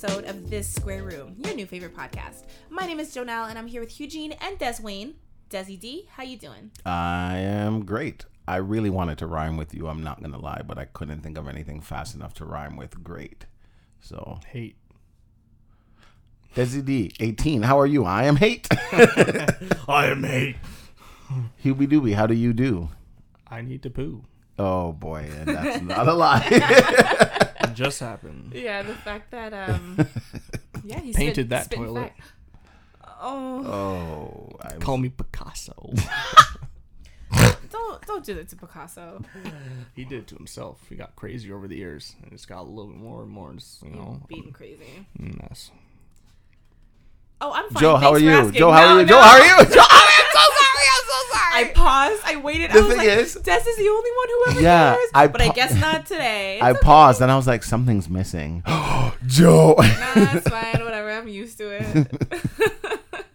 episode of This Square Room, your new favorite podcast. My name is Jonelle, and I'm here with Eugene and Des Wayne. Desi D, how you doing? I am great. I really wanted to rhyme with you. I'm not gonna lie, but I couldn't think of anything fast enough to rhyme with great. So Hate. Desi D, 18. How are you? I am hate. I am hate. Hubie Doobie, how do you do? I need to poo. Oh boy, and that's not a lie. It just happened. Yeah, the fact that um, yeah, he Painted spit- that spit toilet. fact- Oh, oh, I was, Call me Picasso. don't don't do that to Picasso. he did it to himself. He got crazy over the years, and it's got a little bit more and more. Just, you know, Beating crazy. mess. Oh, I'm fine. Joe, how are you? Joe, how are you? Joe, how are you? Joe, oh, I'm so paused. I waited. The I was thing like, is- Des is the only one who ever Yeah, cares. I but I guess not today. I It's paused and I was like, something's missing. Joe. okay. Nah, it's fine. Whatever. I'm used to it.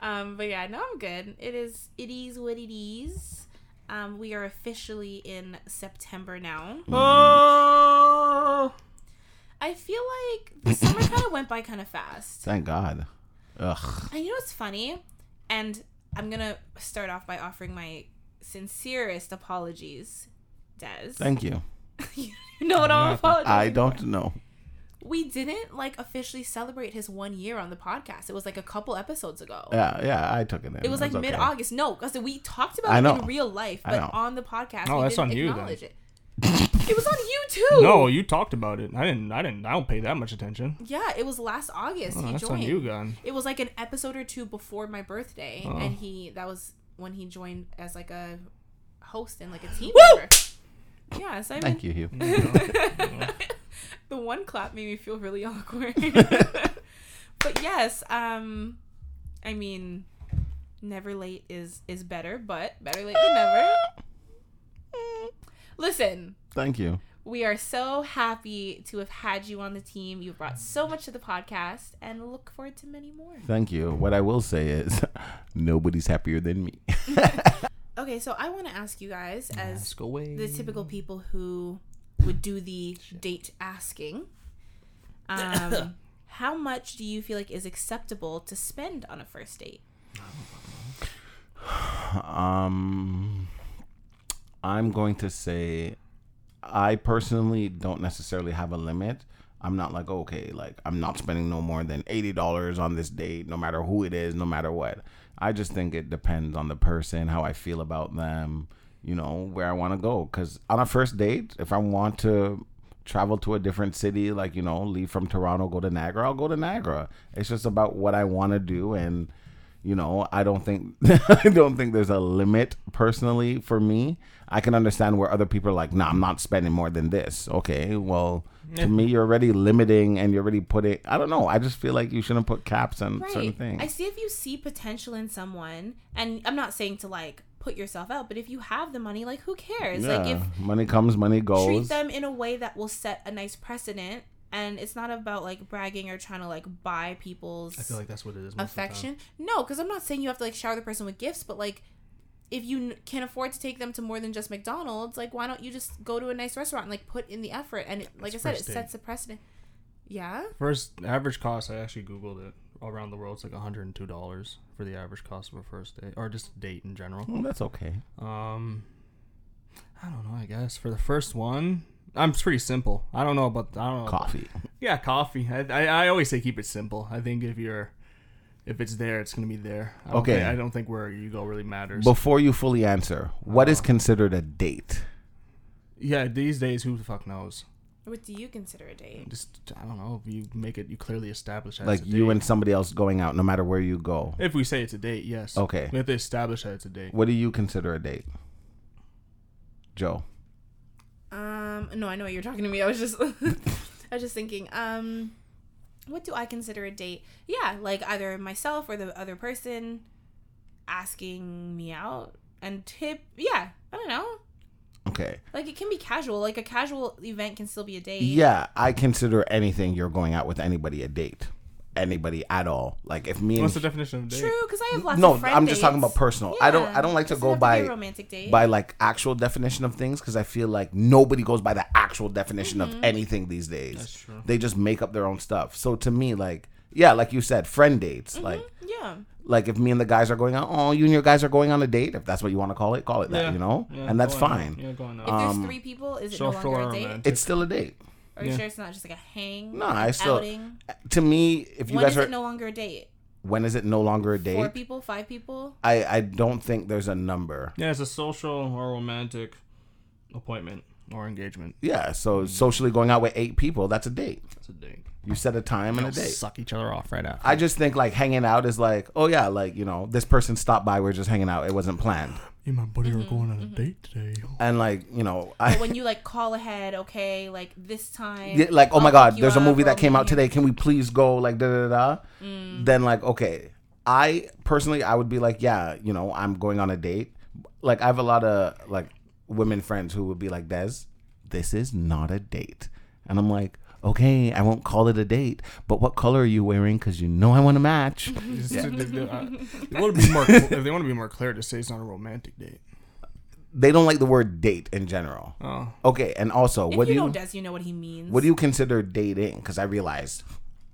um, but yeah, no, I'm good. It is. It is what it is. Um, we are officially in September now. Oh, I feel like the summer kind of went by kind of fast. Thank God. Ugh. And you know what's funny? And I'm gonna start off by offering my sincerest apologies, Des. Thank you. you know what I'm apologizing. I don't know. We didn't like officially celebrate his one year on the podcast. It was like a couple episodes ago. Yeah, yeah, I took it in. it was like mid August. No, because we talked about I it know. in real life, I but know. on the podcast, Oh, we that's didn't on you then. acknowledge it. It was on YouTube. no, you talked about it. I didn't. I didn't. I don't pay that much attention. Yeah, it was last August. Oh, he that's joined. on you, gun. It was like an episode or two before my birthday, Oh. and he that was when he joined as like a host and like a team Woo! member. Yeah, so I mean, Thank you, Hugh. the one clap made me feel really awkward. but yes, um, I mean, never late is is better, but better late than never. Listen, Thank you. we are so happy to have had you on the team. You've brought so much to the podcast, and look forward to many more. Thank you. What I will say is, nobody's happier than me. Okay, so I want to ask you guys, as Ask away. the typical people who would do the date asking, um, how much do you feel like is acceptable to spend on a first date? Um, I'm going to say, I personally don't necessarily have a limit. I'm not like oh, okay, like I'm not spending no more than eighty dollars on this date, no matter who it is, no matter what. I just think it depends on the person, how I feel about them, you know, where I want to go. Because on a first date, if I want to travel to a different city, like you know, leave from Toronto, go to Niagara, I'll go to Niagara. It's just about what I want to do and you know i don't think i don't think there's a limit personally for me. I can understand where other people are like nah i'm not spending more than this. Okay well to me you're already limiting and you're already putting i don't know i just feel like you shouldn't put caps on certain things. I see if you see potential in someone, and I'm not saying to like put yourself out, but if you have the money, like who cares? yeah Like if money comes money goes. treat them in a way that will set a nice precedent, and it's not about like bragging or trying to like buy people's I feel like that's what it is. most of the time. affection. No, because I'm not saying you have to like shower the person with gifts, but like if you n- can afford to take them to more than just McDonald's, like why don't you just go to a nice restaurant and like put in the effort? And it, like It's I said, it date. sets a precedent. Yeah. First average cost, I actually googled it. Around the world, it's like $102 for the average cost of a first date, or just date in general. Well, that's okay Um, I don't know. I guess for the first one, I'm pretty simple. I don't know about I don't know. coffee Yeah, coffee. I, I I always say keep it simple. I think if you're if it's there, it's gonna be there. I Okay. think- I don't think where you go really matters. before you fully answer what is uh, considered a date yeah, these days, who the fuck knows? What do you consider a date? Just I don't know. If you make it, you clearly establish that like a you date. and somebody else going out no matter where you go If we say it's a date, yes. Okay. We have to establish that it's a date. what do you consider a date joe Um, no, I know you're talking to me. I was just, I was just thinking. Um, what do I consider a date? Yeah, like either myself or the other person asking me out and tip. Yeah, I don't know. okay Like it can be casual. Like a casual event can still be a date. Yeah, I consider anything you're going out with anybody a date. Anybody at all. Like if me and What's the definition of date? True, because I have lots no, of friend I'm just talking about personal. I don't I don't like to Doesn't go have by be a romantic date. by like actual definition of things because I feel like nobody goes by the actual definition Mm-hmm. of anything these days. That's true. They just make up their own stuff. So to me, like yeah, like you said, friend dates. Mm-hmm. Like yeah. like if me and the guys are going out, oh, you and your guys are going on a date. If that's what you want to call it, call it that. You know, Yeah, and that's going out. fine. Yeah, going If there's Um, three people, is it social no longer or a date? romantic. It's still a date. Are you Yeah. sure it's not just like a hang? No, I still- outing? To me, if you When guys is are it no longer a date? when is it no longer a date? Four date? people, five people? I I don't think there's a number. yeah, it's a social or romantic appointment or engagement. Yeah, so socially going out with eight people, that's a date. That's a date. You set a time and a They'll date. Suck each other off right after. I just think like hanging out is like, oh yeah, like you know, this person stopped by, we're just hanging out. It wasn't planned, Me and my buddy Mm-hmm, are going on a date today. and like you know, I But when you like call ahead, okay, like this time. Yeah, like oh my I'll god, pick you there's a movie that came out today. Can we please go? Like da da da. Mm. Then like okay, I personally I would be like yeah, you know, I'm going on a date. Like I have a lot of like women friends who would be like Des, this is not a date, and I'm like. Okay, I won't call it a date, but what color are you wearing? Because you know I want to match. Just- they, they- uh, they want to be more. If they want to be more clear, to say it's not a romantic date. they don't like the word date in general. Oh, Okay, and also, If what you do know you Des, you know what he means. what do you consider dating? Because I realized,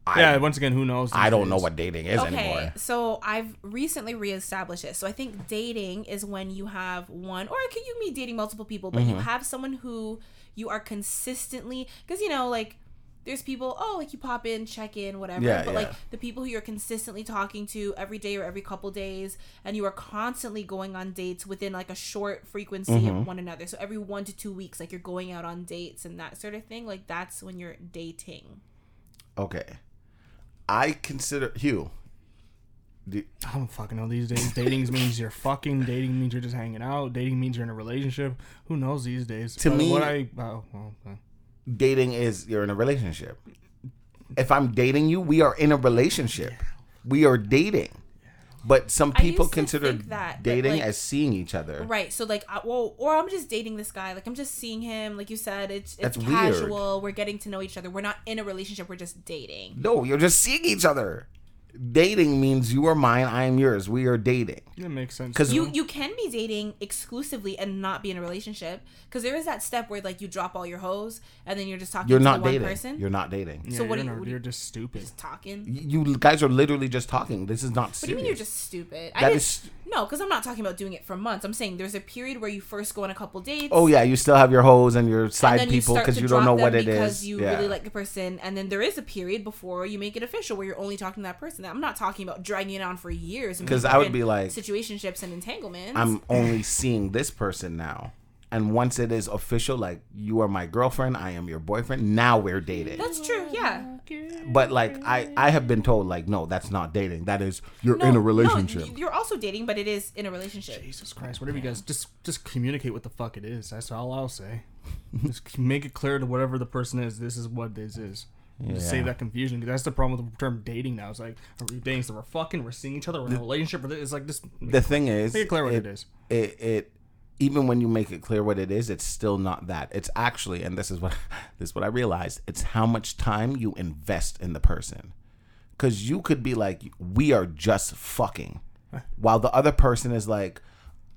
I, yeah. Once again, who knows? I don't know what dating is Okay, anymore. so I've recently reestablished it. So I think dating is when you have one, or it could you be dating multiple people, but Mm-hmm. you have someone who you are consistently, because you know, like there's people, oh, like you pop in, check in, whatever. Yeah, but yeah. like the people who you're consistently talking to every day or every couple days, and you are constantly going on dates within like a short frequency Mm-hmm. of one another. So every one to two weeks, like you're going out on dates and that sort of thing. Like that's when you're dating. Okay. I consider Hugh. do- I don't fucking know these days. Dating means you're fucking. Dating means you're just hanging out. Dating means you're in a relationship. Who knows these days? To But me- what I oh, well, okay. Dating is you're in a relationship. If I'm dating you, we are in a relationship. We are dating. But some I people used to consider think that, but, dating like- as seeing each other. Right. So like, I, well, or I'm just dating this guy. Like I'm just seeing him. Like you said, it's it's That's weird. casual. We're getting to know each other. We're not in a relationship. We're just dating. No, you're just seeing each other. Dating means you are mine, I am yours. We are dating. That makes sense. Because You you can be dating exclusively and not be in a relationship because there is that step where like you drop all your hoes and then you're just talking You're to not one dating. person. You're not dating. Yeah, so what you're do you- not- You're just stupid. just talking. You guys are literally just talking. This is not What do you mean you're just stupid? I That didn't, is- no, because I'm not talking about doing it for months. I'm saying there's a period where you first go on a couple dates. Oh yeah, you still have your hoes and your side then people because to you don't know what it because is. you yeah. really like the person, and then there is a period before you make it official where you're only talking to that person. I'm not talking about dragging it on for years. Because I would be like- situationships and entanglements. I'm only seeing this person now. And once it is official, like you are my girlfriend, I am your boyfriend. Now we're dating. That's true. Yeah. But like I, I have been told like no, that's not dating. That is you're No, in a no, relationship. you're also dating, but it is in a relationship. Jesus Christ! Whatever you guys just just communicate what the fuck it is. That's all I'll say. just make it clear to whatever the person is. This is what this is. Just save Yeah. that confusion. 'cause that's the problem with the term dating now. It's like are we dating? So we're fucking. We're seeing each other. We're in a relationship. It's like just the thing is, make it clear what it is. It, it even when you make it clear what it is, it's still not that. It's actually, and this is what this is what I realized. It's how much time you invest in the person. Because you could be like, we are just fucking, while the other person is like,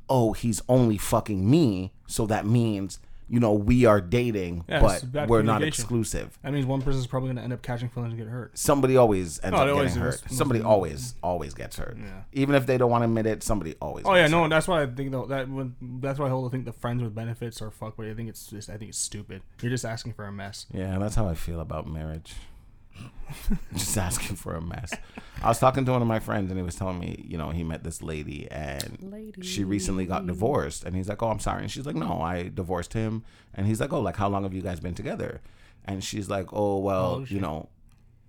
oh, he's only fucking me, so that means you know we are dating, Yeah, but we're not exclusive. That means one person's probably gonna end up catching feelings and get hurt. Somebody always ends Oh, up always getting hurt. is. Somebody Most- always, always gets hurt. Yeah. Even if they don't want to admit it, somebody always. Oh yeah, no, hurt. that's why I think though that when that's why I hold I think the friends with benefits are fuck. But I think it's just I think it's stupid. You're just asking for a mess. Yeah, that's how I feel about marriage. Just asking for a mess. I was talking to one of my friends and he was telling me, you know, he met this lady and she recently got divorced. And he's like, Oh, I'm sorry. And she's like, No, I divorced him. And he's like, Oh, like how long have you guys been together? And she's like, Oh, well, Oh, you know,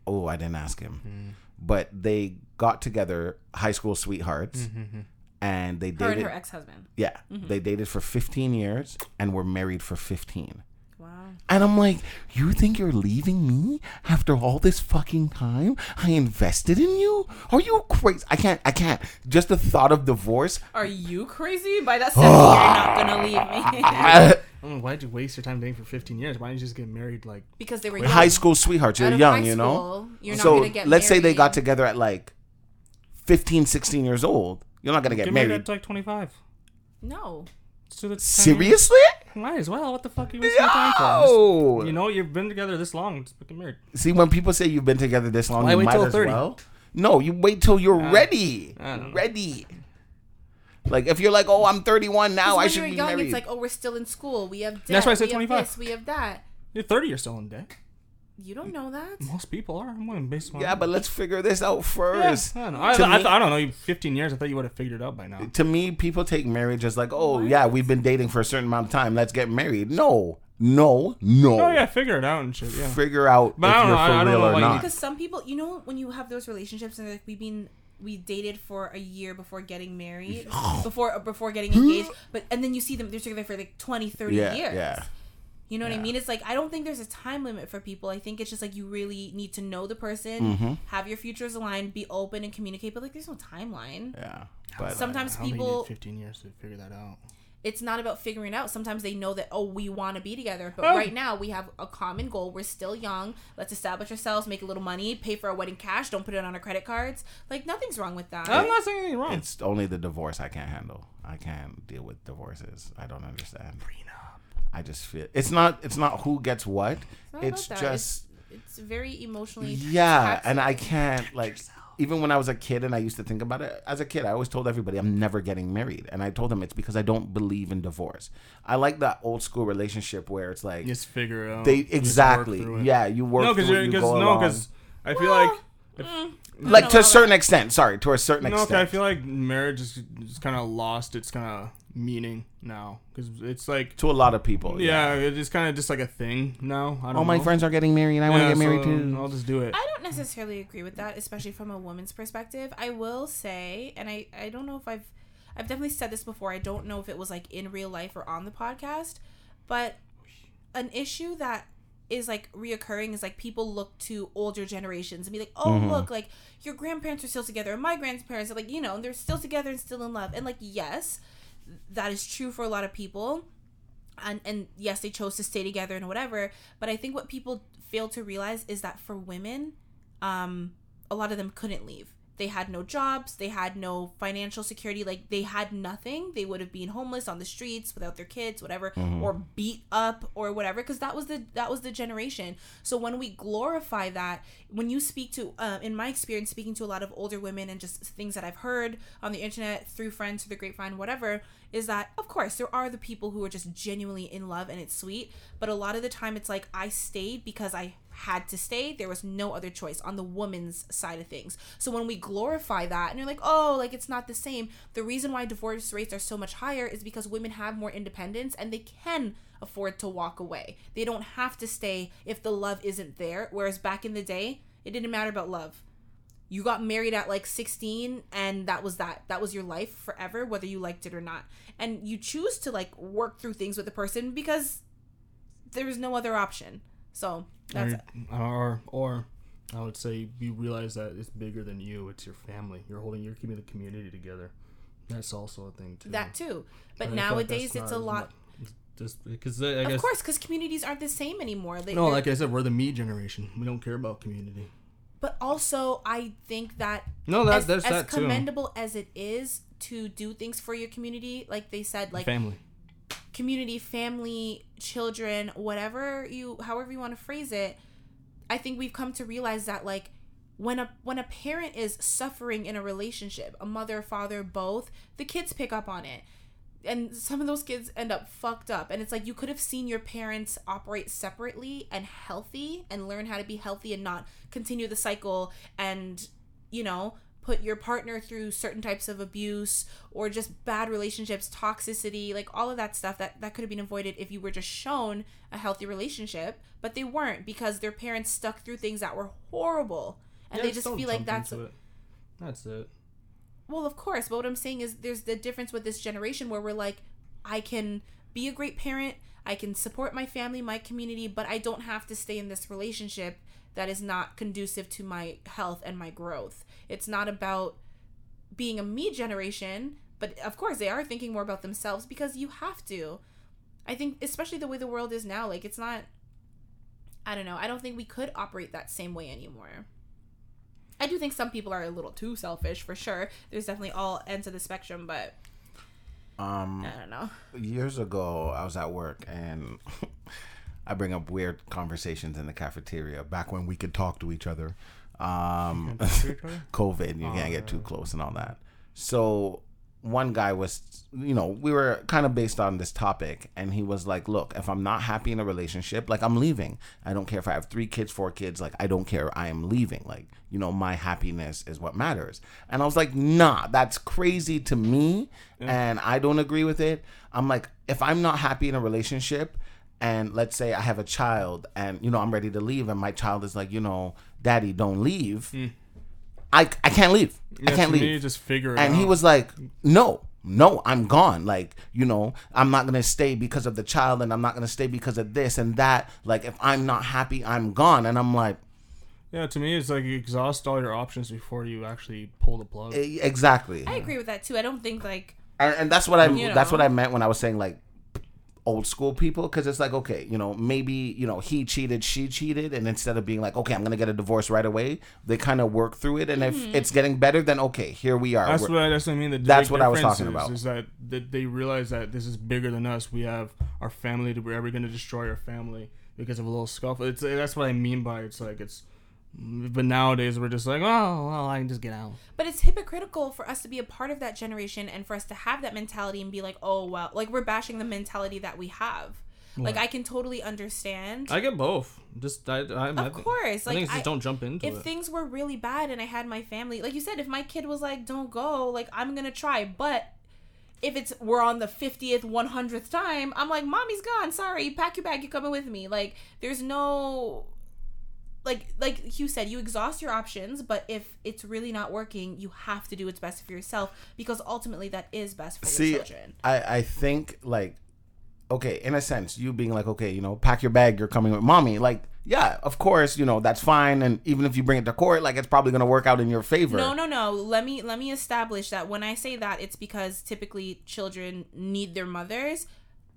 oh, I didn't ask him. Hmm. But they got together, high school sweethearts, mm-hmm, mm-hmm. and they Her and dated. her ex husband. yeah, mm-hmm. they dated for 15 years and were married for 15. Wow. And I'm like, you think you're leaving me after all this fucking time? I invested in you? Are you crazy? I can't, I can't. Just the thought of divorce. Are you crazy? By that step, you're not gonna leave me. I don't know, why'd you waste your time dating for 15 years? Why didn't you just get married like because they were We're young. high school sweethearts. You're young, you know. school, You're not so gonna get let's say they got together at like 15, 16 years old. You're not gonna get, get married. married at like 25? No. Let's do the 10 years. Seriously? Might as well. What the fuck are you wasting your time for? Just- You know, you've been together this long. Just get married. See, when people say you've been together this long, Why you wait might till as 30? well. No, you wait till you're Uh, ready. I don't know. Ready. Like if you're like, oh, I'm 31 now, I when should you're be young, married. it's like, oh, we're still in school. We have debt. That's why I said we have 25. This, we have that. You're 30. You're still in debt. You don't know that. Most people are. I'm going based on. yeah, but let's figure this out Yeah, first. I don't know. I, To I, me- I don't know. You 15 years. I thought you would have figured it out by now. To me, people take marriage as like, oh What? yeah, we've been dating for a certain amount of time. Let's get married. No, no, no. Oh yeah, figure it out and shit. Yeah. Figure out But I if don't you're know, for I- I don't real know or why not. Because some people, you know, when you have those relationships and like, we've been, we dated for a year before getting married, before before getting engaged, but and then you see them they're together for like 20, 30 Yeah, years. yeah. You know what I mean? It's like I don't think there's a time limit for people. I think it's just like you really need to know the person, Mm-hmm. have your futures aligned, be open and communicate. But like, there's no timeline. Yeah, but Sometimes I don't people- need 15 years to figure that out. It's not about figuring it out. Sometimes they know that oh, we want to be together, but Oh. right now we have a common goal. We're still young. Let's establish ourselves, make a little money, pay for our wedding cash. Don't put it on our credit cards. Like nothing's wrong with that. I'm not saying anything wrong. it's only the divorce I can't handle. I can't deal with divorces. I don't understand. I just feel it's not. It's not who gets what. not It's just It's very emotionally. yeah, and I can't like. Even when I was a kid and I used to think about it, as a kid, I always told everybody I'm never getting married, and I told them it's because I don't believe in divorce. I like that old school relationship where it's like Just figure it out. they You just work exactly, it. yeah, you work No, because through it, you go no, along. because I feel Well, like if, mm, like to a about certain extent. Sorry, to a certain extent. no, okay, I feel like marriage is, is kind of lost its kind of meaning now because it's like to a lot of people, yeah, it's kind of just like a thing now. I don't All my friends are getting married. And I want to Yeah, get married so too. I'll just do it. I don't necessarily agree with that, especially from a woman's perspective. I will say, and I, I don't know if I've I've definitely said this before. I don't know if it was like in real life or on the podcast, but an issue that is like reoccurring is like people look to older generations and be like, oh look, like your grandparents are still together, and my grandparents are like, you know, they're still together and still in love, and like yes, that is true for a lot of people. And and yes they chose to stay together and whatever but i think what people fail to realize is that for women um a lot of them couldn't leave they had no jobs they had no financial security like they had nothing. They would have been homeless on the streets without their kids whatever or beat up or whatever because that was the that was the generation. So when we glorify that when you speak to uh, in my experience speaking to a lot of older women and just things that i've heard on the internet through friends through the grapevine whatever is that of course there are the people who are just genuinely in love and it's sweet but a lot of the time it's like i stayed because i had to stay there was no other choice on the woman's side of things. So when we glorify that and you're like oh like it's not the same the reason why divorce rates are so much higher is because women have more independence and they can afford to walk away. They don't have to stay if the love isn't there. Whereas back in the day it didn't matter about love. You got married at like 16 and that was that. That was your life forever whether you liked it or not. And you choose to like work through things with the person because there's no other option so that's or, or or I would say you realize that it's bigger than you. It's your family. You're holding. You're keeping the community together. That's also a thing too. that too but I nowadays it's a lot much- Just because I of course because communities aren't the same anymore they, no, like I said, we're the me generation. We don't care about community. but also i think that No, that as, there's as that too. commendable as it is to do things for your community like they said like family. Community, family, children, whatever you however you want to phrase it, I think we've come to realize that like when a when a parent is suffering in a relationship, a mother, father, both, the kids pick up on it. And some of those kids end up fucked up. And it's like you could have seen your parents operate separately and healthy and learn how to be healthy and not continue the cycle and, you know, put your partner through certain types of abuse or just bad relationships, toxicity, like all of that stuff that that could have been avoided if you were just shown a healthy relationship, but they weren't because their parents stuck through things that were horrible. And Yeah, they just feel like that's it. That's it. well, of course, but what I'm saying is there's the difference with this generation where we're like, I can be a great parent, I can support my family, my community, but I don't have to stay in this relationship that is not conducive to my health and my growth. It's not about being a me generation, but of course they are thinking more about themselves because you have to. I think especially the way the world is now, like it's not I don't know. I don't think we could operate that same way anymore. I do think some people are a little too selfish for sure. There's definitely all ends of the spectrum, but Um, I don't know. years ago, I was at work and I bring up weird conversations in the cafeteria back when we could talk to each other. Um, COVID, you can't get too close and all that. So one guy was, you know, we were kind of based on this topic, and he was like, "Look, if I'm not happy in a relationship, like I'm leaving. I don't care if I have three kids, four kids. Like I don't care. I am leaving. Like you know, my happiness is what matters." And I was like, "Nah, that's crazy to me, and I don't agree with it." I'm like, if I'm not happy in a relationship, and let's say I have a child, and you know, I'm ready to leave, and my child is like, you know, Daddy, don't leave. Hmm. I, I can't leave. I can't leave me, just figure it and out. he was like no no i'm gone like you know i'm not gonna stay because of the child and i'm not gonna stay because of this and that like if i'm not happy i'm gone and i'm like yeah, to me, it's like you exhaust all your options before you actually pull the plug. exactly I agree with that too. I don't think like and, and that's what i You that's what i meant when i was saying like old school people because it's like okay you know maybe you know he cheated she cheated and instead of being like okay i'm gonna get a divorce right away they kind of work through it and Mm-hmm. if it's getting better then okay here we are That's We're- what I, that's what I mean. The That's what I was talking is- about. Is that, that they realize that this is bigger than us. We have our family. To, we're ever going to destroy our family because of a little scuffle. It's that's what I mean by it's like it's. But nowadays we're just like, oh well, I can just get out. But it's hypocritical for us to be a part of that generation and for us to have that mentality and be like, oh, well, like we're bashing the mentality that we have. Like, I can totally understand. I get both. Just I, I, of course. I Like, think just I- don't jump into if it. If things were really bad and I had my family, like you said, if my kid was like, don't go, like, I'm going to try. But if it's we're on the 50th, 100th time, I'm like, mommy's gone. Sorry. Pack your bag. You're coming with me. Like, there's no. Like, like you said, you exhaust your options, but if it's really not working, you have to do what's best for yourself because ultimately that is best for See, your children. I I think like okay, in a sense, you being like, okay, you know, pack your bag, you're coming with mommy. Like, yeah, of course, you know, that's fine. And even if you bring it to court, like, it's probably gonna work out in your favor. No, no, no. Let me let me establish that when I say that, it's because typically children need their mothers.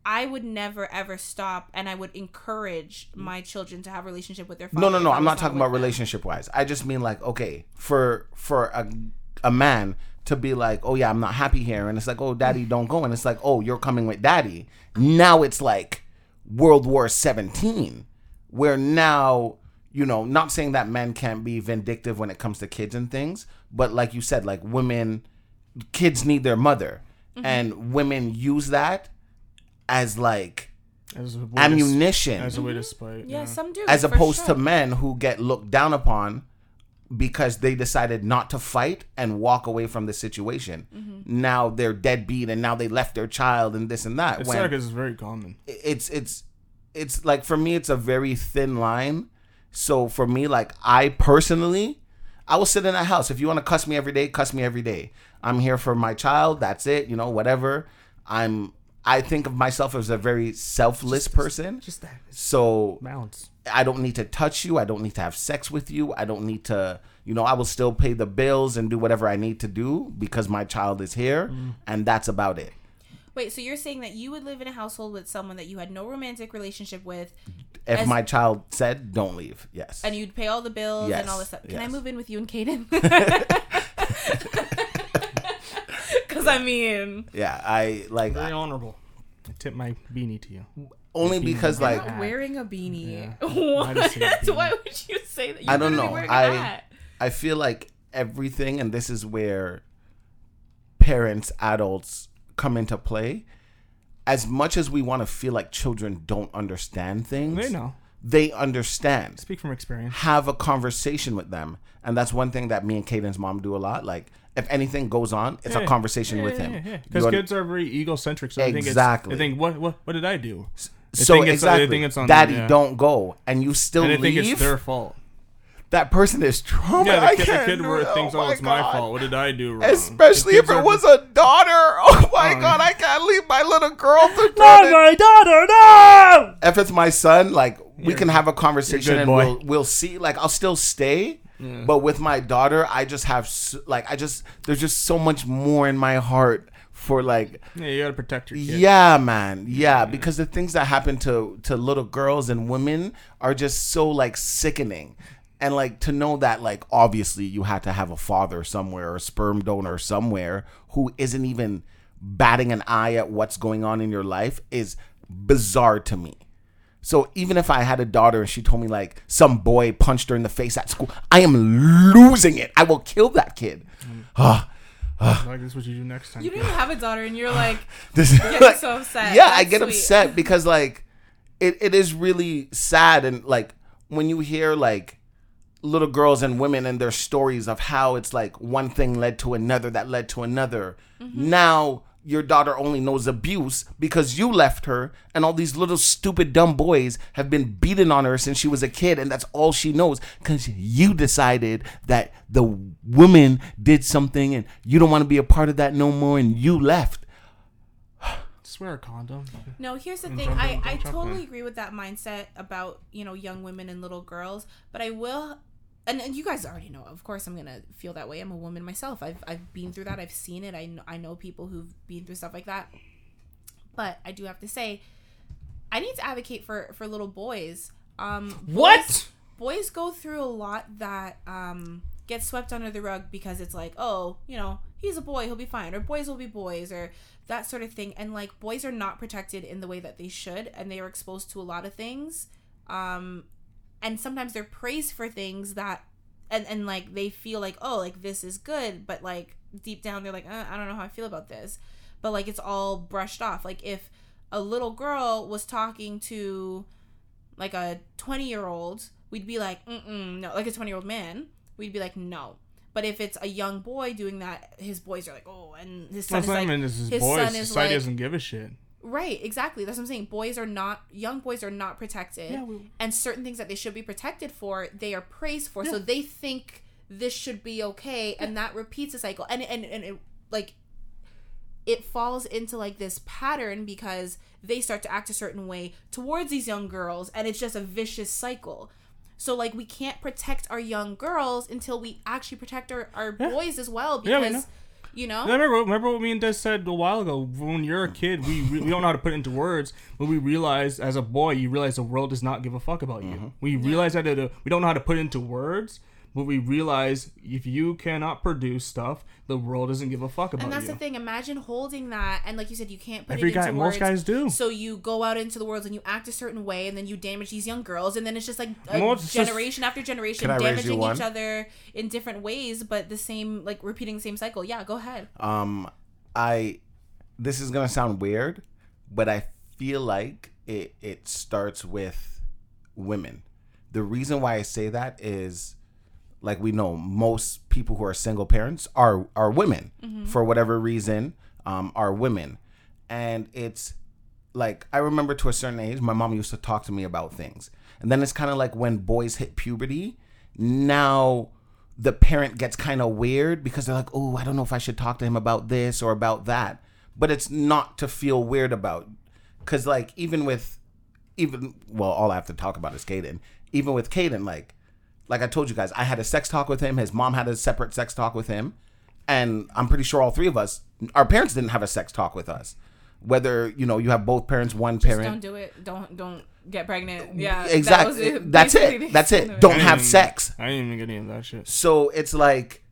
I would never ever stop, and I would encourage my children to have a relationship with their father. no, no, no. I'm not talking about relationship wise. I just mean like, okay, for for a a man to be like, oh yeah, I'm not happy here, and it's like, oh, daddy, don't go, and it's like, oh, you're coming with daddy. Now it's like World War 17, where now you know, not saying that men can't be vindictive when it comes to kids and things, but like you said, like women, kids need their mother, Mm-hmm. and women use that as like As a way to- ammunition as a way to spite. Yeah, yeah. some do. as opposed sure. to men who get looked down upon because they decided not to fight and walk away from the situation. Mm-hmm. Now they're deadbeat and now they left their child and this and that. It's when sad because it's very common. it's it's it's like for me it's a very thin line. So for me, like I personally, I will sit in that house. If you want to cuss me every day, cuss me every day. I'm here for my child. That's it. You know, whatever. I'm. I think of myself as a very selfless person. Just that So balance. I don't need to touch you. I don't need to have sex with you. I don't need to, you know, I will still pay the bills and do whatever I need to do because my child is here mm. and that's about it. Wait, so you're saying that you would live in a household with someone that you had no romantic relationship with, If As- my child said, don't leave. Yes. and you'd pay all the bills Yes, and all this stuff? Can I move in with you and Caden? Because I mean, yeah, I like Very I- honorable. I tip my beanie to you. only because you're like not wearing a beanie. Yeah. What? Might beanie. Why would you say that? You're I don't know. wearing a I hat. I feel like everything and this is where parents, adults come into play. As much as we want to feel like children don't understand things, They know. They understand. Speak from experience. have a conversation with them. And that's one thing that me and Caden's mom do a lot. Like, if anything goes on, it's a Yeah. conversation with him. Because kids are very egocentric. So Exactly. it's, they think, what, what, what did I do? They so think it's- exactly, think it's on Daddy, them, yeah. don't go, and you still And leave. think it's their fault. That person is traumatized. Yeah, the kid, the can't kid where it. thinks, oh, my it's my fault. What did I do wrong? Especially if it are- was a daughter. Oh my Oh. god, I can't leave my little girl to Not my daughter, no! If it's my son, like we You're- can have a conversation and boy. we'll we'll see. Like I'll still stay, Yeah. but with my daughter, I just have like I just there's just so much more in my heart for like Yeah, you gotta protect your kid. yeah, man. Yeah, because the things that happen to to little girls and women are just so like sickening. And like to know that like obviously you had to have a father somewhere or a sperm donor somewhere who isn't even batting an eye at what's going on in your life is bizarre to me. So even if I had a daughter and she told me like some boy punched her in the face at school, I am losing it. I will kill that kid. Ah, Like this is what you do next time. You don't even have a daughter, and you're like this getting so upset. yeah, I get sweet. upset because like it, it is really sad and like when you hear like little girls and women and their stories of how it's like one thing led to another that led to another. Mm-hmm. Now your daughter only knows abuse because you left her and all these little stupid dumb boys have been beating on her since she was a kid and that's all she knows cuz you decided that the woman did something and you don't want to be a part of that no more and you left. Just wear a condom. No, here's the And thing. I, I totally agree with that mindset about, you know, young women and little girls. But I will, and, and you guys already know, of course, I'm going to feel that way. I'm a woman myself. I've, I've been through that. I've seen it. I know, I know people who've been through stuff like that. But I do have to say, I need to advocate for, for little boys. Um, What? boys go through a lot that um gets swept under the rug because it's like oh you know he's a boy he'll be fine or boys will be boys or that sort of thing and like boys are not protected in the way that they should and they are exposed to a lot of things um and sometimes they're praised for things that and and like they feel like oh like this is good but like deep down they're like uh, i don't know how i feel about this but like it's all brushed off like if a little girl was talking to like a 20 year old we'd be like mm no like a 20 year old man we'd be like no but if it's a young boy doing that his boys are like oh and his son That's is like I mean. This is his boys. son is Society like- doesn't give a shit. Right exactly. That's what i'm saying. Boys are not young boys are not protected. Yeah, we- and certain things that they should be protected for they are praised for. So they think this should be okay and that repeats the cycle. And and, and it, like it falls into like this pattern because they start to act a certain way towards these young girls and it's just a vicious cycle. So like we can't protect our young girls until we actually protect our, our Yeah. boys as well Yeah, because. You know Remember, remember what me and Des said a while ago. When you're a kid, we we don't know how to put it into words, but we realize as a boy, you realize the world does not give a fuck about you. We realize that it, uh, we don't know how to put it into words, but we realize if you cannot produce stuff, the world doesn't give a fuck about it. and that's you. the thing imagine holding that and like you said you can't put it into words. Every it guy, into most guys do. so you go out into the world and you act a certain way and then you damage these young girls and then it's just like a Most- it's just- generation after generation Can I damaging one? each other in different ways but the same like repeating the same cycle yeah go ahead um i this is gonna sound weird but i feel like it it starts with women the reason why i say that is like we know most people who are single parents are are women for whatever reason um are women and it's like I remember to a certain age, my mom used to talk to me about things. And then it's kind of like when boys hit puberty, now the parent gets kind of weird because they're like, "Oh, I don't know if I should talk to him about this or about that." But it's not to feel weird about cuz like even with even well, all I have to talk about is Caden. Even with Caden like like I told you guys, I had a sex talk with him. His mom had a separate sex talk with him. And I'm pretty sure all three of us, our parents didn't have a sex talk with us. Whether, you know, you have both parents, one parent. don't do it don't don't get pregnant mm, yeah that was exactly. it, That's it. That's it. Don't I didn't have even- sex. I didn't even get any of that shit. So it's like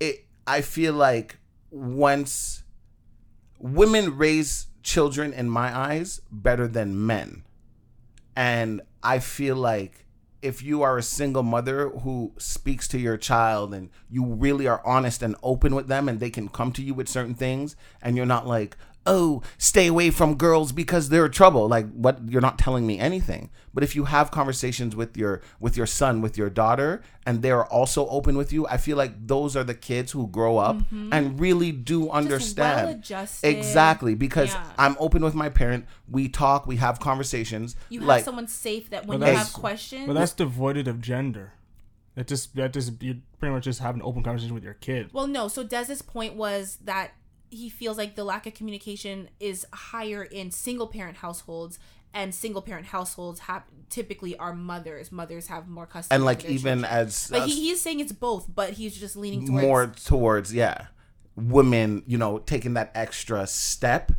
it I feel like once women raise children in my eyes better than men. And I feel like if you are a single mother who speaks to your child and you really are honest and open with them and they can come to you with certain things and you're not like, "Oh, stay away from girls because they're trouble." Like what you're not telling me anything. But if you have conversations with your with your son, with your daughter and they're also open with you, I feel like those are the kids who grow up mm-hmm. and really do understand. well-adjusted. Exactly, because Yeah. I'm open with my parent. We talk, we have conversations. you have like someone safe that when But you have questions But that's devoided of gender. That just that just you pretty much just have an open conversation with your kid. Well, no. So Des's point was that he feels like the lack of communication is higher in single parent households, and single parent households have typically are mothers. Mothers have more custody. and like even children. as But he, he's saying it's both, but he's just leaning towards more towards yeah women, you know, taking that extra step.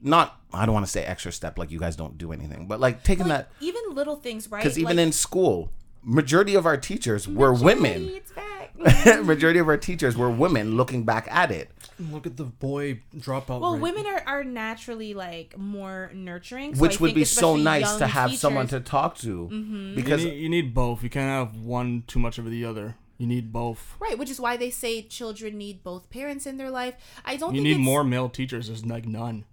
Not, I don't want to say extra step like you guys don't do anything, but like taking like, that even little things, right? because even Like, in school, majority of our teachers were women. Majority of our teachers were women looking back at it. Look at the boy dropout. Well, rate. women are, are naturally like more nurturing, so which I would think be so nice to young have someone to talk to Mm-hmm. because you need, you need both. You can't have one too much over the other. You need both. right, which is why they say children need both parents in their life. I don't think You think need it's, more male teachers. There's like none,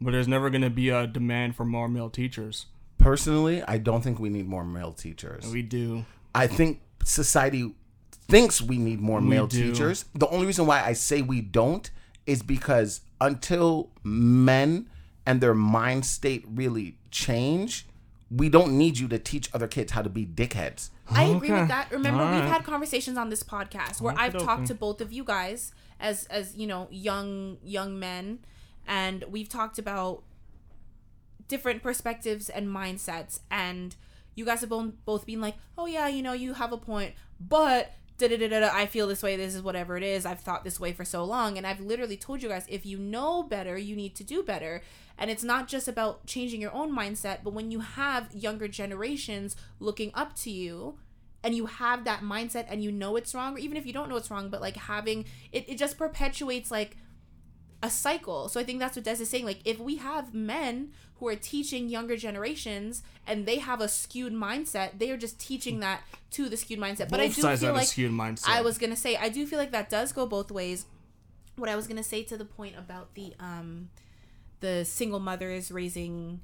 but there's never gonna be a demand for more male teachers. personally i don't think we need more male teachers We do. i think society thinks we need more We male do. teachers the only reason why i say we don't is because until men and their mind state really change we don't need you to teach other kids how to be dickheads I oh, agree Okay. with that. Remember, we've Alright. had conversations on this podcast where I've Okey-dokey. talked to both of you guys as as you know young young men, and we've talked about different perspectives and mindsets, and you guys have both both been like, oh yeah, you know, you have a point, but. Da, da, da, da, I feel this way. This is whatever it is. I've thought this way for so long. And I've literally told you guys if you know better, you need to do better. And it's not just about changing your own mindset, but when you have younger generations looking up to you, and you have that mindset and you know it's wrong or even if you don't know it's wrong but like having it, it just perpetuates like a cycle so i think that's what des is saying like if we have men who are teaching younger generations and they have a skewed mindset they are just teaching that to the skewed mindset. But i do feel like skewed mindset. i was gonna say i do feel like that does go both ways. What i was gonna say to the point about the um the single mothers raising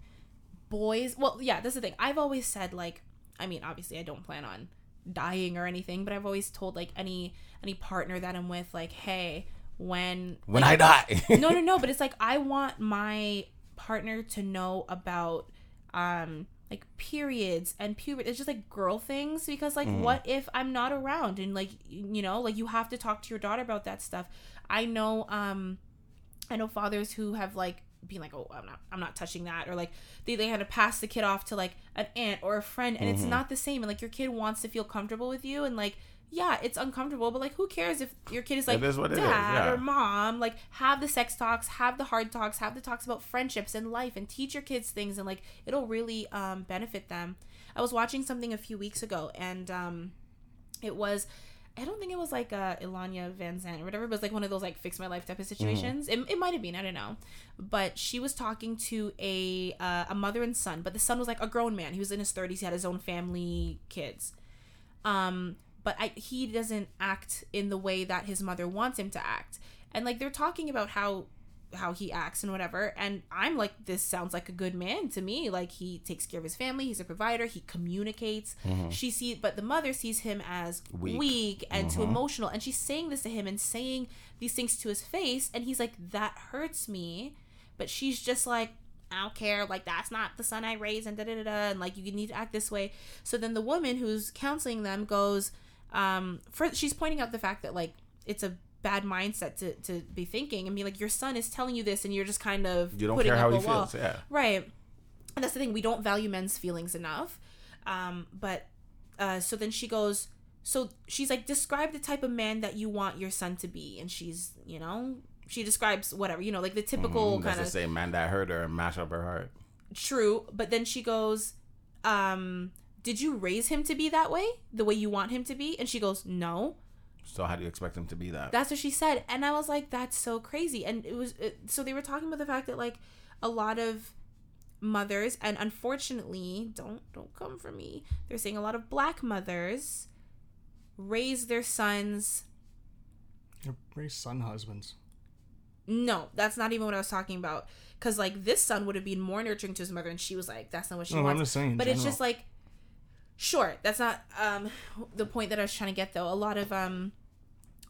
boys well yeah that's the thing. I've always said like i mean obviously i don't plan on dying or anything but i've always told like any any partner that i'm with like hey when when like, i die. No no no but it's like i want my partner to know about um like periods and puberty. It's just like girl things because like what if i'm not around? And like you know like you have to talk to your daughter about that stuff. I know um i know fathers who have like been like oh i'm not i'm not touching that or like they, they had to pass the kid off to like an aunt or a friend and it's not the same. And like your kid wants to feel comfortable with you and like yeah it's uncomfortable but like who cares if your kid is like is what it is, dad yeah. or mom like have the sex talks have the hard talks have the talks about friendships and life and teach your kids things and like it'll really um, benefit them i was watching something a few weeks ago and um, it was I don't think it was like uh, Iyanla Vanzant or whatever, but it was like one of those like fix my life type of situations. It, it might have been, I don't know. But she was talking to a uh, a mother and son, but the son was like a grown man. He was in his 30s, he had his own family, kids. Um, but I, he doesn't act in the way that his mother wants him to act. And like they're talking about how how he acts and whatever and i'm like this sounds like a good man to me like he takes care of his family he's a provider he communicates mm-hmm. she sees but the mother sees him as weak, Weak. and too mm-hmm. emotional and she's saying this to him and saying these things to his face and he's like that hurts me but she's just like I don't care, like that's not the son I raised, and da da da da, and like you need to act this way. So then the woman who's counseling them goes, um, for she's pointing out the fact that like it's a bad mindset to, to be thinking and be like your son is telling you this and you're just kind of you don't putting care up how a he wall. feels yeah Right. And that's the thing. We don't value men's feelings enough. Um, but uh, so then she goes, so she's like, describe the type of man that you want your son to be. And she's, you know, she describes whatever, you know, like the typical Mm, kind of same man that hurt her and mash up her heart true. But then she goes, um, did you raise him to be that way? The way you want him to be? And she goes, no. so how do you expect him to be that That's what she said, and I was like, "That's so crazy." And it was it, so they were talking about the fact that like a lot of mothers, and unfortunately, don't don't come for me. They're saying a lot of black mothers raise their sons. They're very son husbands. No, that's not even what I was talking about. Because like this son would have been more nurturing to his mother, and she was like, "That's not what she No, I'm wants." just saying. in but it's just like sure that's not um the point that i was trying to get though. A lot of um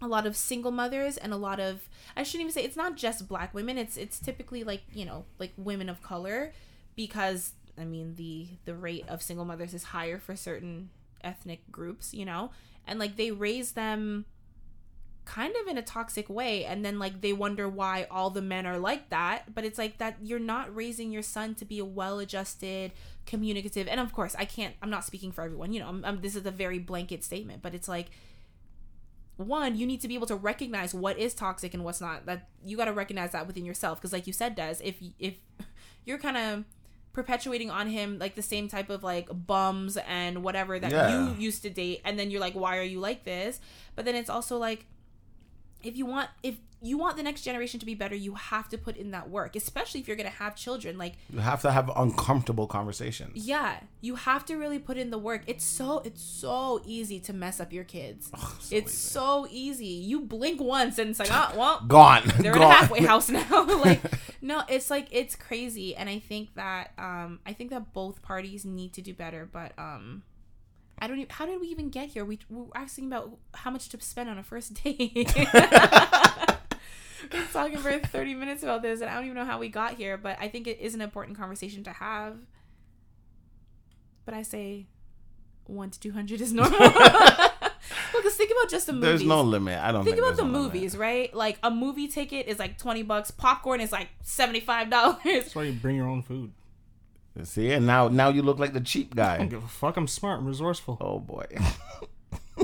a lot of single mothers and a lot of i shouldn't even say it's not just black women. It's it's typically like you know like women of color because i mean the the rate of single mothers is higher for certain ethnic groups you know? And like they raise them kind of in a toxic way and then like they wonder why all the men are like that but it's like that you're not raising your son to be a well-adjusted communicative and of course i can't i'm not speaking for everyone you know I'm, I'm, this is a very blanket statement but it's like one, you need to be able to recognize what is toxic and what's not. That you got to recognize that within yourself because, like you said, does if if you're kind of perpetuating on him like the same type of like bums and whatever that Yeah. you used to date, and then you're like, why are you like this? But then it's also like if you want if you want the next generation to be better, you have to put in that work, especially if you're gonna have children. Like You have to have uncomfortable conversations. yeah, you have to really put in the work. It's so it's so easy to mess up your kids. so it's easy. so easy. You blink once and it's like, oh well, Gone. they're in a halfway house now. like no, it's like it's crazy. And I think that um I think that both parties need to do better, but um I don't even how did we even get here? We, we were asking about how much to spend on a first date. We're talking for 30 minutes about this and I don't even know how we got here, but I think it is an important conversation to have. But I say one to 200 is normal. Because think about just the movies. There's no limit. I don't Think think about the there's no limit. movies, right? Like a movie ticket is like 20 bucks, popcorn is like $75. That's why you bring your own food. See, and now now you look like the cheap I don't guy. give a fuck. I'm smart. I'm resourceful. Oh boy.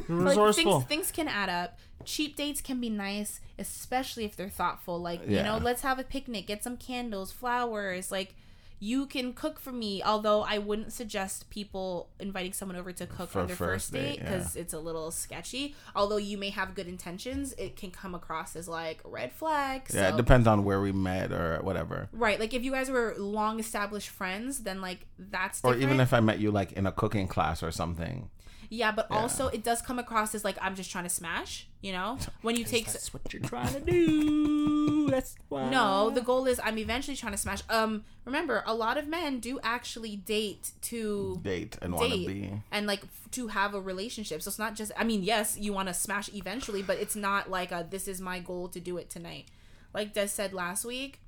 You're like resourceful. things, things can add up. Cheap dates can be nice, especially if they're thoughtful. Like, you know, let's have a picnic, get some candles, flowers. Like, you can cook for me. Although I wouldn't suggest people inviting someone over to cook For on their first first date because it's a little sketchy. Although you may have good intentions, it can come across as like red flags. Yeah, so- it depends on where we met or whatever. Right, like if you guys were long established friends, then like that's Or even if I met you like in a cooking class or something. Yeah, but also it does come across as like I'm just trying to smash. You know, when you take That's what you're trying to do. That's why. no, the goal is I'm eventually trying to smash. Um, remember, a lot of men do actually date to Date and want to be. and like f- to have a relationship. So it's not just. I mean, yes, you want to smash eventually, but it's not like a, this is my goal to do it tonight. Like Des said last week,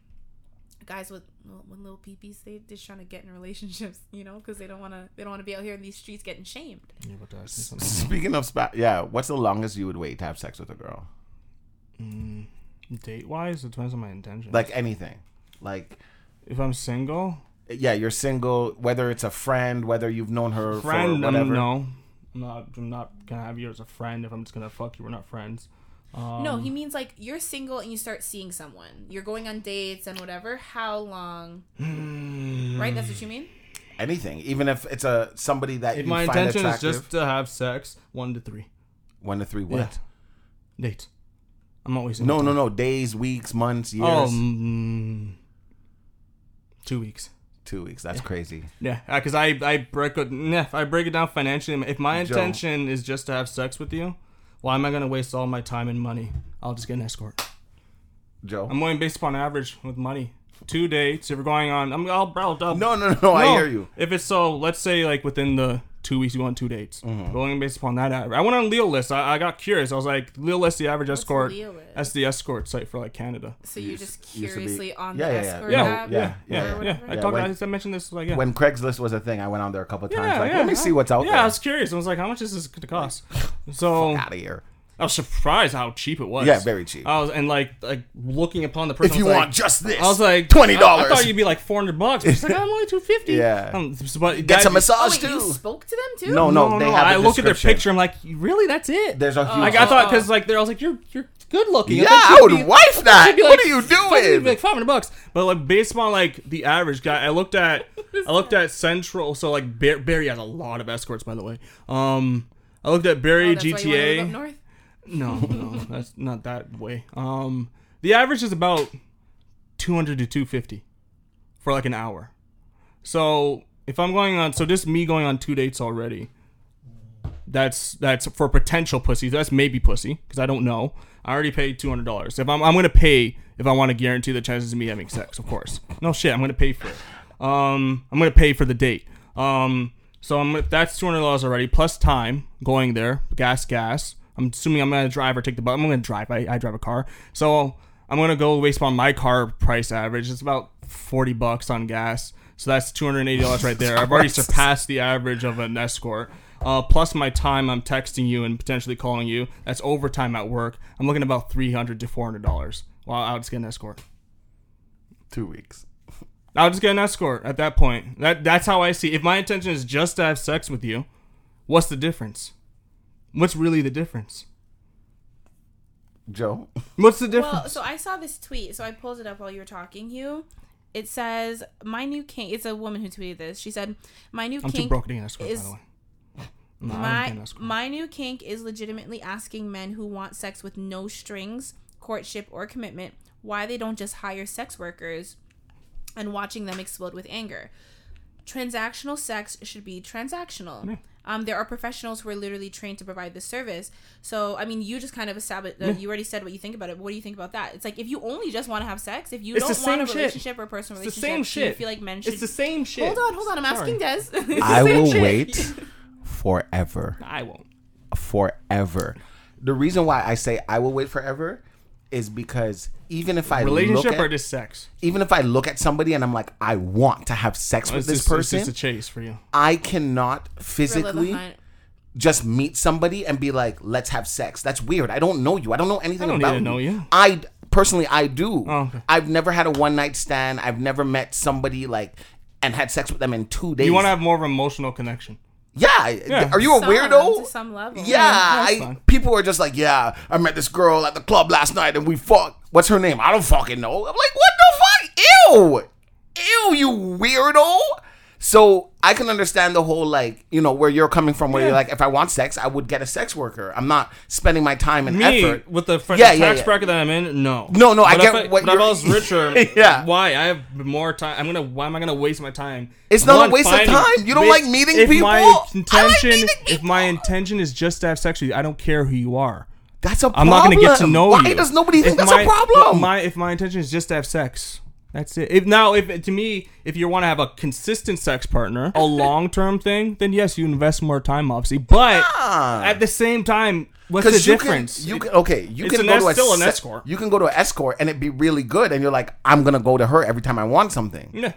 guys with with little peepees, they just trying to get in relationships, you know, because they don't want to. They don't want to be out here in these streets getting shamed. You're about to ask me something. Speaking of spa, yeah, what's the longest you would wait to have sex with a girl? Mm, date wise, it depends on my intention. Like anything, like if I'm single, yeah, you're single, whether it's a friend, whether you've known her friend, for um, no, I'm not. I'm not gonna have you as a friend. If I'm just gonna fuck you, we're not friends. Um, no, he means like you're single and you start seeing someone. You're going on dates and whatever. How long? mm, Right? That's what you mean. Anything, even if it's a somebody that If you my find intention is just to have sex, one to three one to three, what? Yeah. dates. I'm not wasting. No, no, no. Days, weeks, months, years. Oh, mm, two weeks. Two weeks. That's crazy. Yeah, because I I break it. Nah, I break it down financially. If my Joe. intention is just to have sex with you, why am I gonna waste all my time and money? I'll just get an escort. Joe. I'm going based upon average with money. Two dates. If we're going on, I'm I'll, I'll, I'll no, no, no, I hear you. If it's so, let's say like within the two weeks, you go on two dates. Mm-hmm. Going based upon that average. I went on LeoList. I, I got curious. I was like, LeoList the average escort. LeoList? That's the escort site for like Canada. So you're just used to be- curiously on Yeah, the yeah, yeah. escort Yeah, app yeah, or yeah, yeah. whatever? I Yeah, talked. when- I mentioned this like yeah. When Craigslist was a thing, I went on there a couple times. yeah, like, yeah. let me see what's out yeah, there. I was curious. I was like, how much is this going to cost? So out of here. I was surprised how cheap it was. Yeah, very cheap. I was and like like looking upon the person. if you want like, just this, I was like twenty I, I dollars. thought you'd be like four hundred bucks. But it's like I'm only two fifty. Yeah. Um, but Get guys- some Oh, massage wait, you too. spoke to them too? No, No, no, no. they have. I a look at their picture. I'm like, really? That's it. There's a huge. Like I Oh, thought oh. because like they're I was like you're you're good looking. yeah, thought I you'd be- wife that. I'd be What are you fuck, it'd be doing? Like five hundred bucks, but like based on like the average guy, I looked at, I looked at Central. So like Bar- Barrie has a lot of escorts, by the way. Um, I looked at Barrie Oh, that's why you wanna live GTA. No, no, that's not that way. Um, the average is about two hundred to two fifty for like an hour. So if I'm going on, so just me going on two dates already. That's that's for potential pussy. That's maybe pussy because I don't know. I already paid two hundred dollars. If I'm I'm gonna pay if I want to guarantee the chances of me having sex, of course. No shit, I'm gonna pay for it. Um, I'm gonna pay for the date. Um, so I'm that's two hundred dollars already plus time going there, gas, gas. I'm assuming I'm gonna drive or take the bus. I'm gonna drive. I, I drive a car, so I'm gonna go based on my car price average. It's about forty bucks on gas, so that's two hundred and eighty dollars right there. I've already surpassed the average of an escort. Uh, plus my time I'm texting you and potentially calling you. That's overtime at work. I'm looking at about three hundred to four hundred dollars. While I'll just get an escort. Two weeks. I'll just get an escort at that point. That that's how I see. If my intention is just to have sex with you, what's the difference? What's really the difference? Joe. What's the difference? Well, so I saw this tweet. So I pulled it up while you were talking, Hugh. It says, "My new kink." It's a woman who tweeted this. She said, "My new I'm too kink broke to get escort, by the way. No, my get an escort. my new kink is legitimately asking men who want sex with no strings, courtship, or commitment why they don't just hire sex workers, and watching them explode with anger. Transactional sex should be transactional." Um, there are professionals who are literally trained to provide this service. So, I mean, you just kind of established. Uh, You already said what you think about it. But what do you think about that? It's like if you only just want to have sex, if you It's don't want a same shit. relationship or a personal It's the relationship, same do you feel like men should. It's the same shit. Hold on, hold on. I'm Sorry. asking Des. I will shit. wait forever. I won't. Forever. The reason why I say I will wait forever is because even if I look Relationship at, or just sex? even if I look at somebody and I'm like, I want to have sex oh, with this just, it's person, just a chase for you. I cannot Thrill of the physically just meet somebody and be like, let's have sex. That's weird. I don't know you. I don't know anything I don't need about to know you. I personally, I do. Oh, okay. I've never had a one night stand. I've never met somebody like and had sex with them in two days. You want to have more of an emotional connection. Yeah. Yeah. Are you a Some, weirdo? to some level. Yeah, that's I, people are just like, yeah, I met this girl at the club last night and we fucked. What's her name? I don't fucking know. I'm like, what the fuck? Ew, ew, you weirdo. So I can understand the whole like, you know, where you're coming from. Where you're like, if I want sex, I would get a sex worker. I'm not spending my time and Me effort. with the fr- Yeah, the yeah, tax yeah. bracket that I'm in, no. No, no, I But get if what but if I was richer, Yeah. Why? I have more time. I'm gonna. Why am I gonna waste my time? It's not a waste of time. You don't like meeting if people? My I like intention, meeting if my intention is just to have sex with you, I don't care who you are. That's a I'm not gonna get to know Why you. Why does nobody think If that's my, a problem? My if my intention is just to have sex, that's it. If now, if to me, if you want to have a consistent sex partner, a long term thing, then yes, you invest more time, obviously. But Ah. at the same time, what's the you difference? can, you can okay, you It's can go es- to a still an escort. You can go to an escort and it be really good, and you're like, I'm gonna go to her every time I want something. Yeah.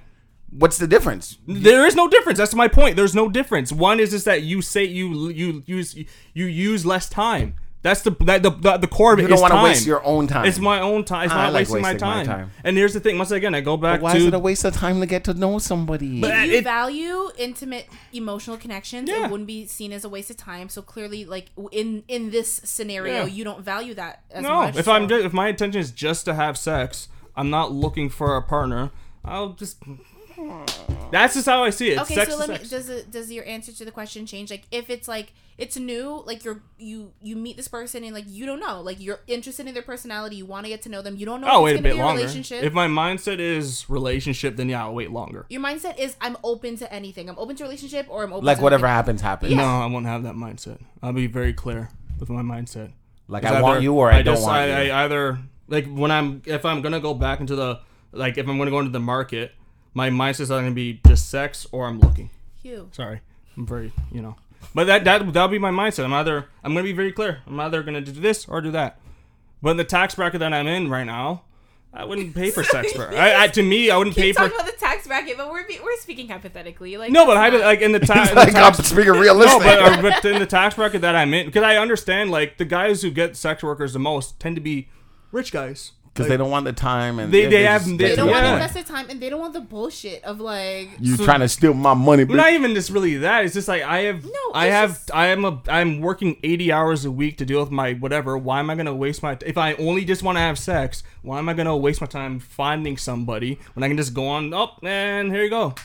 What's the difference? There is no difference. That's my point. There's no difference. One is just that you say you you use you use less time. That's the that, the, the the core of it. You don't want to waste your own time. It's my own time. It's ah, I not like wasting, my, wasting my time. time. And here's the thing. Once again, I go back Why to is it a waste of time to get to know somebody? But- If you It- value intimate emotional connections, Yeah. it wouldn't be seen as a waste of time. So clearly, like in in this scenario, Yeah. you don't value that as no. much. If so- I'm just, if my intention is just to have sex, I'm not looking for a partner. I'll just. That's just how I see it. okay, sex so let me does it does your answer to the question change? Like if it's like it's new, like you're you you meet this person and like you don't know, like you're interested in their personality, you want to get to know them, you don't know. I'll oh, wait a gonna bit longer. relationship. If my mindset is relationship, then yeah, I'll wait longer. your mindset is I'm open to anything. I'm open to relationship or I'm open like to whatever nothing. happens, happens. No, I won't have that mindset. I'll be very clear with my mindset. Like It's I want either- you or I, don't just, want I, you. I either like when I'm if I'm gonna go back into the like if I'm gonna go into the market, my mindset's either gonna be just sex or I'm looking. Hugh. Sorry, I'm very you know, but that that that'll be my mindset. I'm either I'm gonna be very clear. I'm either gonna do this or do that. But in the tax bracket that I'm in right now, I wouldn't pay for sex. Bro. I, I to me, I wouldn't pay Keep for. talking about the tax bracket, but we're be- we're speaking hypothetically. Like No, but I not- like in the, ta- in the like I'm tax. speaking realistically. No, but, uh, but in the tax bracket that I'm in, because I understand, like the guys who get sex workers the most tend to be rich guys. Because they don't want the time and They- yeah, they just have they, they don't want to invest the time, and they don't want the bullshit of like. You trying to steal my money, But bitch? not even just really that. It's just like I have, No, I have, just- I am a, I'm working eighty hours a week to deal with my whatever. Why am I gonna waste my? If I only just want to have sex, why am I gonna waste my time finding somebody when I can just go on? Oh, man, here you go.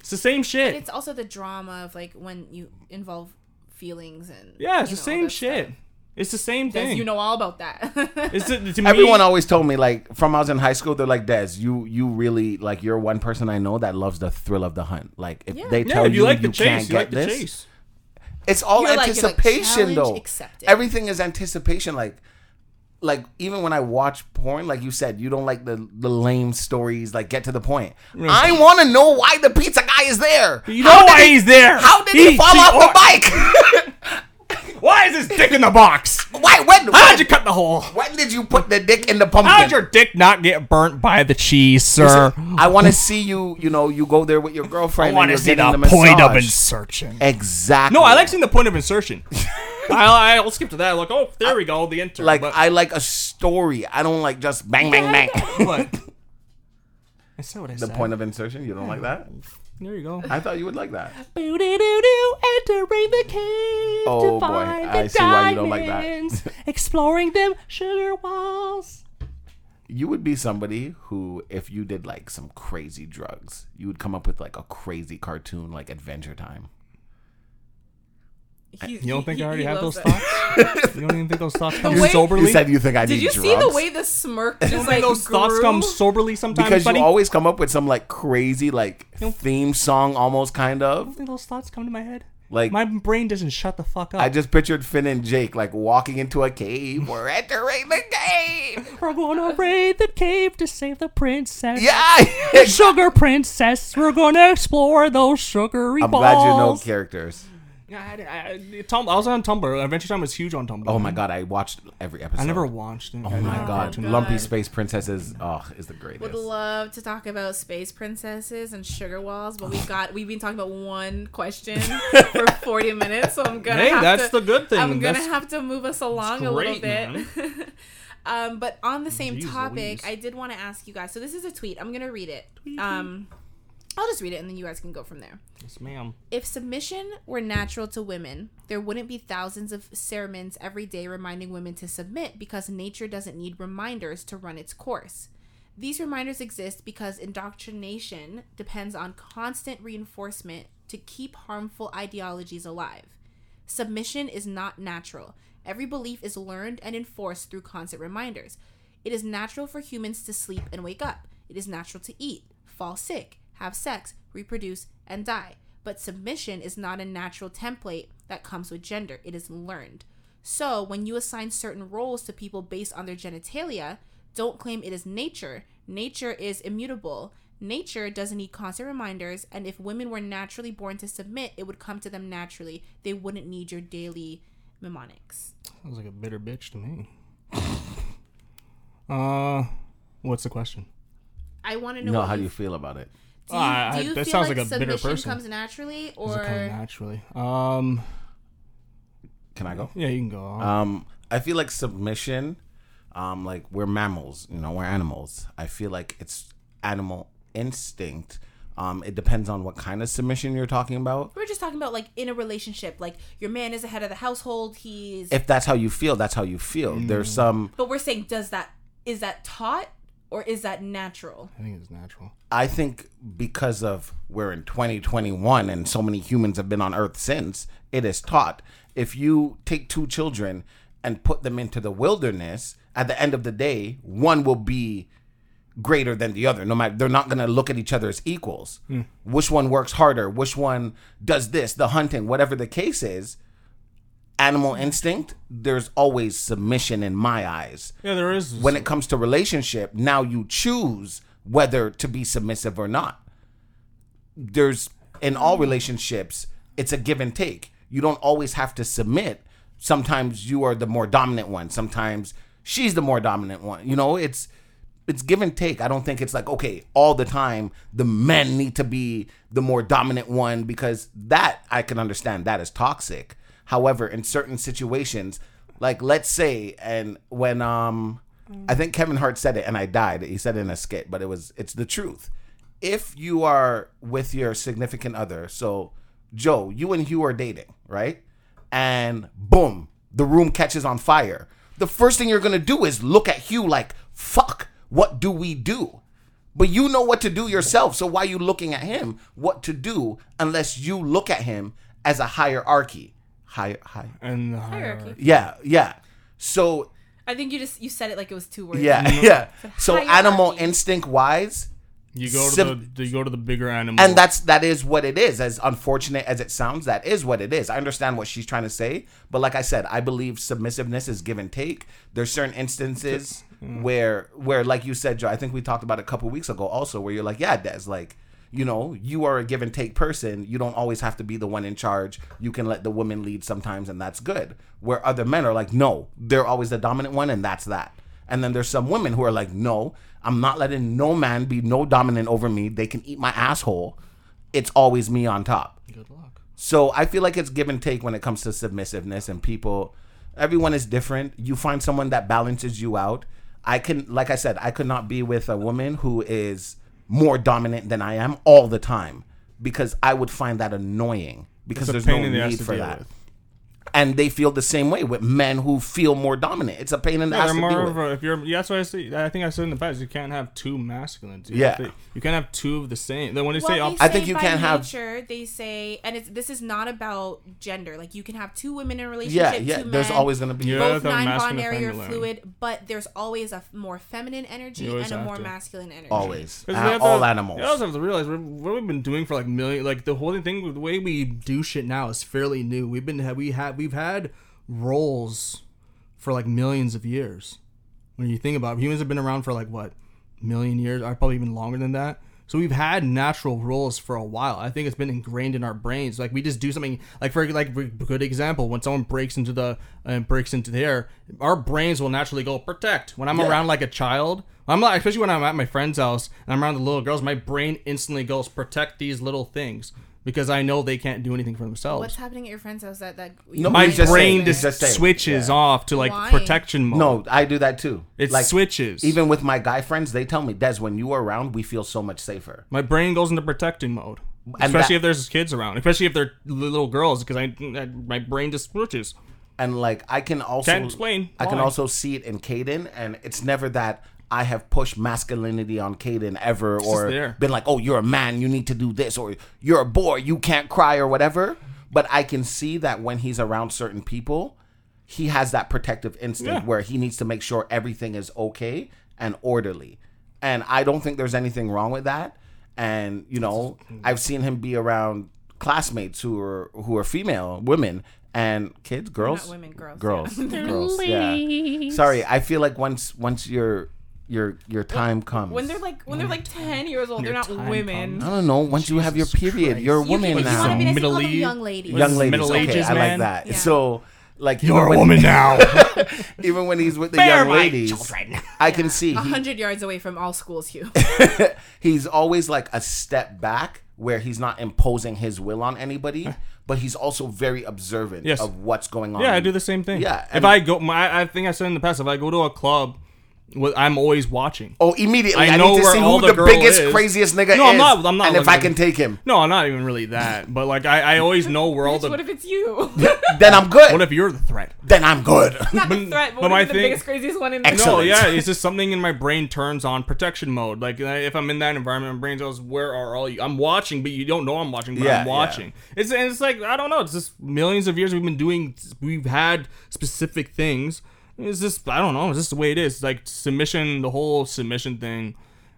It's the same shit. It's also the drama of like when you involve feelings and yeah, it's you the know, all same shit. stuff. It's the same Des, thing. you know all about that. it's the, to me, Everyone always told me like from I was in high school, they're like, Des, you you really like you're one person I know that loves the thrill of the hunt. Like if Yeah. they Yeah, tell if you, you like the chase, can't you get like the this, chase. it's all You're like- you're like, anticipation challenge though. accepted. Everything is anticipation. Like like even when I watch porn, like you said, you don't like the the lame stories. Like get to the point. I want to know why the pizza guy is there. You know How did why he- he's there. How did he, fall off the bike? Why is his dick in the box? why? When? How'd when, you cut the hole? when did you put the dick in the pumpkin? How'd your dick not get burnt by the cheese, sir? I want to see you. You know, you go there with your girlfriend. I girlfriend. want and to see getting the point of insertion. Exactly. No, I like seeing the point of insertion. I, I'll skip to that. Like, oh, there we go, the enter. like but, I like a story. I don't like just bang bang bang. but I said what I the said. The point of insertion. You don't like that? There you go. I thought you would like that. Boo-doo-doo-doo, entering the cave Oh, to boy, find I the see why you don't like that. exploring them sugar walls. You would be somebody who, if you did like some crazy drugs, you would come up with like a crazy cartoon like Adventure Time. He- You don't think he- I already have those that. thoughts? you don't even think those thoughts come way- soberly? You said you think I Did you drugs. see the way the smirk you just don't like think those thoughts come soberly sometimes, because buddy? you always come up with some like crazy like theme song almost kind I of don't think those thoughts come to my head. like My brain doesn't shut the fuck up. I just pictured Finn and Jake like walking into a cave. We're entering the cave. We're gonna raid the cave to save the princess. Yeah. The sugar princess. We're gonna explore those sugary I'm balls. glad you know characters. Yeah, I, I, Tum- I was on Tumblr. Adventure Time was huge on Tumblr. Oh my god, I watched every episode. I never watched it. Oh my god, God. Lumpy Space Princesses. Oh, is the greatest. Would love to talk about space princesses and sugar walls, but we've got we've been talking about one question for 40 minutes, so I'm gonna Hey, have that's to, the good thing. I'm gonna That's- have to move us along a little bit. um, but on the same Jeez topic, Louise. I did want to ask you guys. So this is a tweet. I'm gonna read it. Um, I'll just read it and then you guys can go from there. Yes, ma'am. If submission were natural to women, there wouldn't be thousands of sermons every day reminding women to submit because nature doesn't need reminders to run its course. These reminders exist because indoctrination depends on constant reinforcement to keep harmful ideologies alive. Submission is not natural. Every belief is learned and enforced through constant reminders. It is natural for humans to sleep and wake up. It is natural to eat, fall sick, have sex, reproduce, and die. But submission is not a natural template that comes with gender, it is learned. So, when you assign certain roles to people based on their genitalia, don't claim it is nature. Nature is immutable. Nature doesn't need constant reminders, and if women were naturally born to submit, it would come to them naturally. They wouldn't need your daily mnemonics. Sounds like a bitter bitch to me. uh, what's the question? I want to know No, how you, do you feel about it? Do you, Ah, do I- you that feel sounds like, like a bitter submission person. comes naturally, Does it come or naturally? Um, Can I go? yeah, you can go. Um, I feel like submission, um, like we're mammals, you know, we're animals. I feel like it's animal instinct. Um, it depends on what kind of submission you're talking about. we're just talking about like in a relationship, like your man is the head of the household, he's. If that's how you feel, that's how you feel. There's some. but we're saying, does that is that taught or is that natural? I think it's natural. I think because of we're in 2021 and so many humans have been on Earth since, it is taught. If you take two children and put them into the wilderness, at the end of the day, one will be greater than the other. No matter they're not gonna look at each other as equals. Hmm. Which one works harder? Which one does this? The hunting, whatever the case is. Animal instinct. There's always submission in my eyes. Yeah, there is. when it comes to relationship now you choose whether to be submissive or not. There's in all relationships it's a give and take. You don't always have to submit. Sometimes you are the more dominant one. Sometimes she's the more dominant one. You know it's it's give and take. I don't think it's like okay all the time the men need to be the more dominant one because that i can understand that is toxic however in certain situations like let's say and when um i think kevin hart said it and i died. He said it in a skit but it was it's the truth. If you are with your significant other so joe you and hugh are dating right? And boom the room catches on fire. The first thing you're gonna do is look at hugh like fuck what do we do? But you know what to do yourself so why are you looking at him? What to do unless you look at him as a hierarchy high high and the Hierarchy. hierarchy. yeah yeah so I think you just you said it like it was two words. yeah mm-hmm. yeah so hierarchy. animal instinct wise You go to Sim- the you go to the bigger animal. and that's that is what it is as unfortunate as it sounds that is what it is i understand what she's trying to say but like i said i believe submissiveness is give and take there's certain instances mm. where where like you said joe i think we talked about it a couple weeks ago also where you're like yeah des like you know you are a give and take person you don't always have to be the one in charge you can let the woman lead sometimes and that's good where other men are like no they're always the dominant one and that's that and then there's some women who are like no i'm not letting no man be no dominant over me they can eat my asshole it's always me on top good luck. so I feel like it's give and take when it comes to submissiveness and people. Everyone is different. You find someone that balances you out. I can, like I said, I could not be with a woman who is more dominant than I am all the time because I would find that annoying because there's no pain in the ass need for that. with. And they feel the same way with men who feel more dominant. It's a pain in the Yeah, ass to more deal of with. a, if you're yeah, that's why I say I think I said in the past you can't have two masculines. You Yeah. to- you can't have two of the same. Then when they Well, say they op- I think you by can't have- nature, They say, and it's this is not about gender. Like you can have two women in a Yeah, relationship. yeah. two There's men, always gonna be Yeah. both non-binary or fluid, but there's always a more feminine energy and a more to. masculine energy. Always, Uh, we all to- animals. You also have to realize we're- what we've been doing for like million, like the whole thing. The way we do shit now is fairly new. We've been we had we've had roles for like millions of years. When you think about it, humans have been around for like what million years, or probably even longer than that. So we've had natural roles for a while. I think it's been ingrained in our brains. Like we just do something. Like for like a good example, when someone breaks into the and breaks into the air, our brains will naturally go protect. When I'm Yeah. around like a child, I'm like especially when I'm at my friend's house and I'm around the little girls, my brain instantly goes protect these little things because I know they can't do anything for themselves. What's happening at your friend's house that that No, my just brain just, just switches yeah. off to like Why? protection mode. no, I do that too. it like switches. even with my guy friends, they tell me, Des, when you are around, we feel so much safer. My brain goes into protecting mode, And especially that- if there's kids around, especially if they're little girls, because I, I my brain just switches. And like I can also Can't explain I can also see it in Caden, and it's never that I have pushed masculinity on Caden ever, or been like, "Oh, you're a man, you need to do this," or "You're a boy, you can't cry," or whatever. But I can see that when he's around certain people, he has that protective instinct Yeah. where he needs to make sure everything is okay and orderly. And I don't think there's anything wrong with that. And you know, I've seen him be around classmates who are who are female women and kids, girls, Not women, girls. girls, yeah. girls. Yeah. Sorry, I feel like once once your your your time comes. When they're like when they're like ten years old, they're not time women. I don't know. Once you have your Jesus period, Christ. you're a You woman can, you now. want to be nice, Middle call them age- young ladies. Young is ladies. Middle okay, ages, I like that. Yeah. So, like, You're even a when- woman now. Even when he's with the Bear young my ladies, children. I can see A he, hundred yards away from all schools, Hugh. he's always like a step back where he's not imposing his will on anybody, but he's also very observant Yes. of what's going on. Yeah, I do the same thing. Yeah, If and- I go, my, I think I said in the past, if I go to a club, with, I'm always watching. Oh, immediately! I, I know need to where see all who the the, biggest, is. craziest nigga No, is. I'm not- I'm not and if I can at- take him, No, I'm not even really that. But like, I, I always know where all the. what if it's you? then I'm good. What if you're the threat? then I'm good. Not the threat, but, but my the thing- biggest, craziest one in the Excellent. No, yeah, it's just something in my brain turns on protection mode. Like if I'm in that environment, my brain goes, "Where are all you?" I'm watching, but you don't know I'm watching, but Yeah, I'm yeah. watching. It's and it's like I don't know. It's just millions of years we've been doing. We've had specific things. It's just I don't know. It's just the way it is. Like submission, the whole submission thing.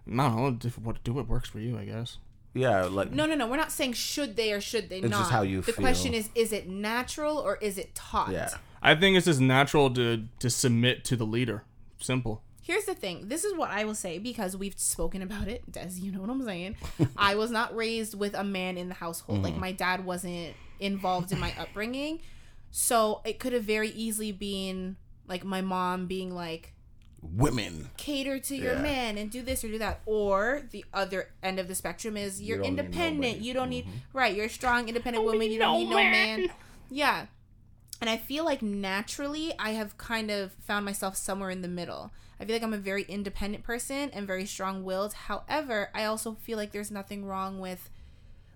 I don't know. if- What do what works for you, I guess. yeah, like No, no, no. We're not saying should they or should they It's not. just how you the feel. question is, is it natural or is it taught? yeah. I think it's just natural to to submit to the leader. Simple. Here's the thing. This is what I will say because we've spoken about it. Des, you know what I'm saying. I was not raised with a man in the household. Like mm-hmm. my dad wasn't involved in my upbringing. So it could have very easily been like my mom being like, Women. cater to your Yeah. man and do this or do that. Or the other end of the spectrum is you're don't independent. nobody. You don't need right. You're a strong, independent woman. You don't need no man. Yeah. And I feel like naturally I have kind of found myself somewhere in the middle. I feel like I'm a very independent person and very strong willed. However, I also feel like there's nothing wrong with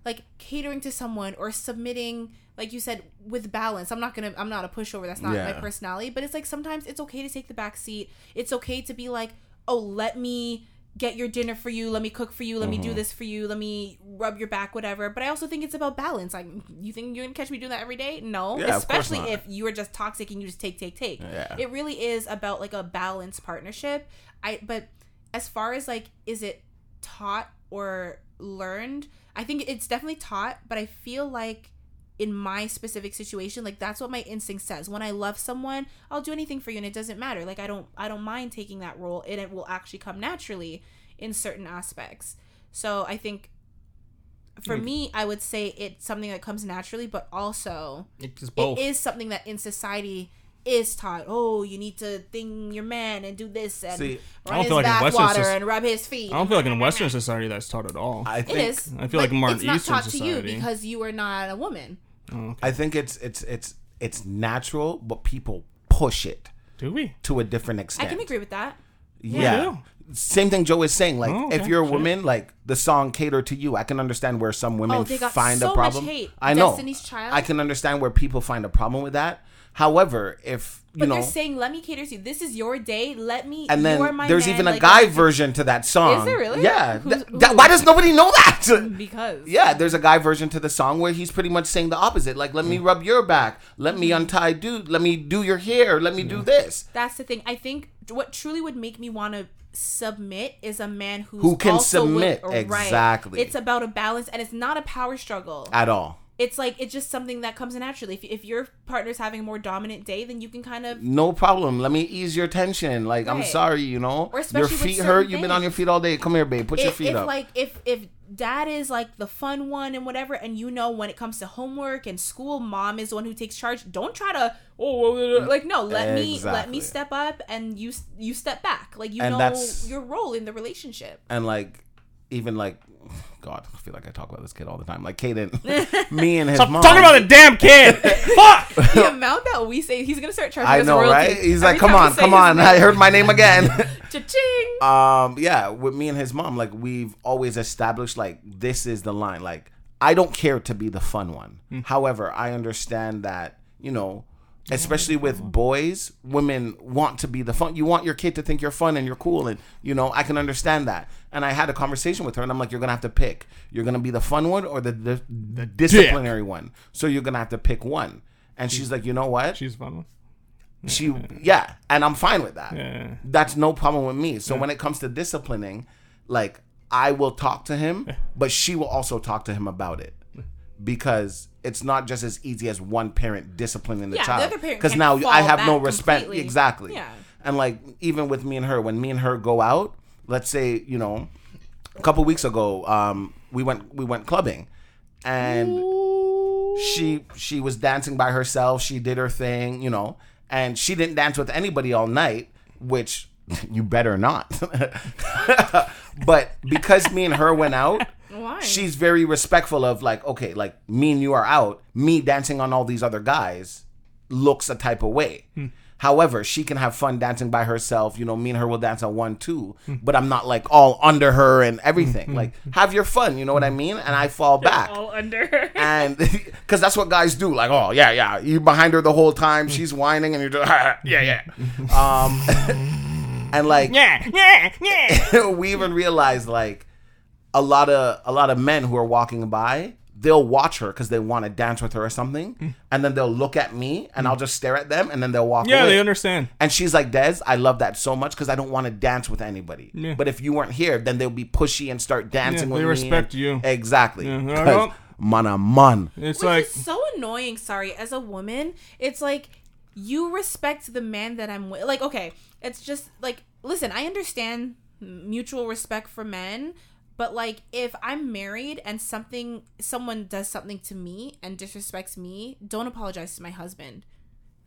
like catering to someone or submitting like you said with balance. I'm not gonna i'm not a pushover. That's not my personality. But it's like sometimes it's okay to take the back seat. It's okay to be like oh let me get your dinner for you. Let me cook for you. Let me Mm-hmm. do this for you. Let me rub your back whatever. But i also think it's about balance. Like you think you're gonna catch me doing that every day? No. Yeah, especially if you are just toxic and you just take take take. Yeah. it really is about like a balanced partnership. I but as far as like is it taught or learned i think it's definitely taught but i feel like in my specific situation like that's what my instinct says. When i love someone i'll do anything for you and it doesn't matter. Like i don't i don't mind taking that role. And it will actually come naturally in certain aspects. So i think for hmm. me i would say it's something that comes naturally but also It's both. it is something that in society is taught. Oh, you need to thing your man and do this and See, I run don't his feel like in bath Western and rub his feet. I don't feel like in Western society that's taught at all. I think is. I feel like but more in it's not Eastern taught to you because you are not a woman. Oh, okay. I think it's it's it's it's natural, but people push it Do we? to a different extent? I can agree with that. Yeah. Yeah. Same thing Joe is saying. Like, Oh, if you're a Shit. woman, like the song "Cater to You," I can understand where some women Oh, they got find so a much problem. hate. I know. Destiny's Child. I can understand where people find a problem with that. However, if you But know, they're saying, "Let me cater to you. This is your day. Let me." and you are then my there's man," even a like, guy let version to that song. Is there really? Yeah. Who's- Th- why does nobody know that? Because Yeah, there's a guy version to the song where he's pretty much saying the opposite. Like, let me Mm. rub your back. Let me untie dude. Let me do your hair. Let me do this. that's the thing. I think what truly would make me want to submit is a man who's Who can also wi- submit, right. exactly. It's about a balance, and it's not a power struggle. At all. It's like it's just something that comes naturally. If, if your partner's having a more dominant day, then you can kind of No problem. Let me ease your tension. Like, I'm sorry, you know. Or Your especially with feet hurt. You've been on your feet all day. Come here, babe. Put your feet if up. like if if dad is like the fun one and whatever and you know when it comes to homework and school mom is the one who takes charge don't try to oh uh, uh, like no let me let me step up and you you step back like you And know your role in the relationship and like, even like, God, I feel like I talk about this kid all the time. Like, Caden, me and his Stop mom. talking about the damn kid. Fuck. the amount that we say he's gonna start charging I us know, royalties right? He's every like, come on, come on. I heard my name again. Cha-ching. um yeah with me and his mom like we've always established like this is the line like i don't care to be the fun one however i understand that you know Mm-hmm. especially with mm-hmm. boys women want to be the fun you want your kid to think you're fun and you're cool and you know i can understand that. And i had a conversation with her and i'm like you're gonna have to pick. You're gonna be the fun one or the, the, the disciplinary one. So you're gonna have to pick one. And she's like you know what? She's fun. one. she yeah. And i'm fine with that. Yeah. that's no problem with me. So when it comes to disciplining like i will talk to him but she will also talk to him about it because it's not just as easy as one parent disciplining the Yeah, child. because now i have no respect completely. exactly. Yeah. and like even with me and her when me and her go out let's say you know a couple weeks ago um we went we went clubbing. And she she was dancing by herself. She did her thing you know. And she didn't dance with anybody all night which you better not. But because me and her went out Why? she's very respectful of like okay like me and you are out. Me dancing on all these other guys looks a type of way. Hmm. However she can have fun dancing by herself. You know me and her will dance on one two hmm. but i'm not like all under her and everything. Hmm. Like have your fun you know what i mean? And i fall back. all under and because that's what guys do. Like oh yeah yeah. You behind her the whole time. She's whining and you're just yeah yeah. Um and like Yeah. Yeah. Yeah. we even realized like a lot of a lot of men who are walking by they'll watch her because they want to dance with her or something mm. and then they'll look at me and i'll mm. just stare at them and then they'll walk Yeah. away They understand. and she's like des i love that so much because i don't want to dance with anybody Yeah. but if you weren't here then they'll be pushy and start dancing Yeah, with me. they me respect and- you. exactly Yeah. 'Cause Well- man a man It's Which like is so annoying. Sorry, as a woman, it's like you respect the man that I'm with. Like, okay, it's just like, listen, I understand mutual respect for men, but like, if I'm married and something, someone does something to me and disrespects me, don't apologize to my husband.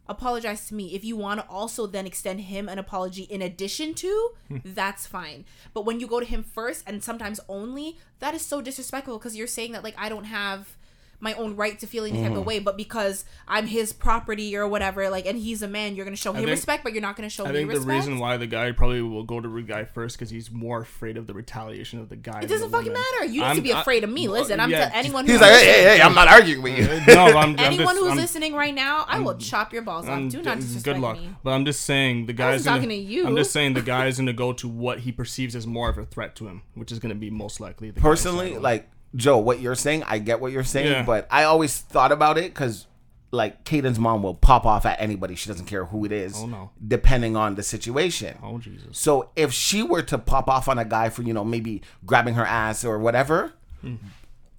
Apologize to me. If you want to also then extend him an apology in addition to, hmm. that's fine. But when you go to him first and sometimes only, that is so disrespectful because you're saying that like I don't have my own right to feel any type Mm-hmm. of way, but because I'm his property or whatever, like, and he's a man, you're gonna show him think- respect, but you're not gonna show I me think the reason why the guy probably will go to the guy first because he's more afraid of the retaliation of the guy. it doesn't fucking matter. You need I'm- to be I- afraid of me. Listen, I'm yeah. to anyone. he's who's like hey hey hey i'm not arguing with you no, I'm, I'm Anyone just, who's I'm, listening right now, I will chop your balls off. Do not d- disrespect good luck. me. But I'm just saying the guy's talking gonna, to you. I'm just saying the guy's gonna go to what he perceives as more of a threat to him, which is gonna be most likely the personally like joe what you're saying i get what you're saying Yeah. but i always thought about it because like Caden's mom will pop off at anybody. She doesn't care who it is Oh, no. depending on the situation. Oh Jesus, so if she were to pop off on a guy for you know maybe grabbing her ass or whatever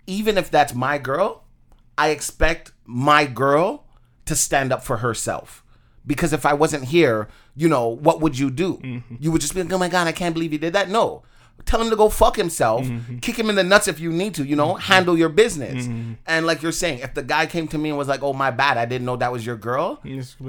even if that's my girl i expect my girl to stand up for herself. Because if i wasn't here you know what would you do? Mm-hmm. You would just be like oh my god i can't believe he did that. No tell him to go fuck himself mm-hmm. kick him in the nuts if you need to you know mm-hmm. handle your business mm-hmm. and like you're saying if the guy came to me and was like oh my bad i didn't know that was your girl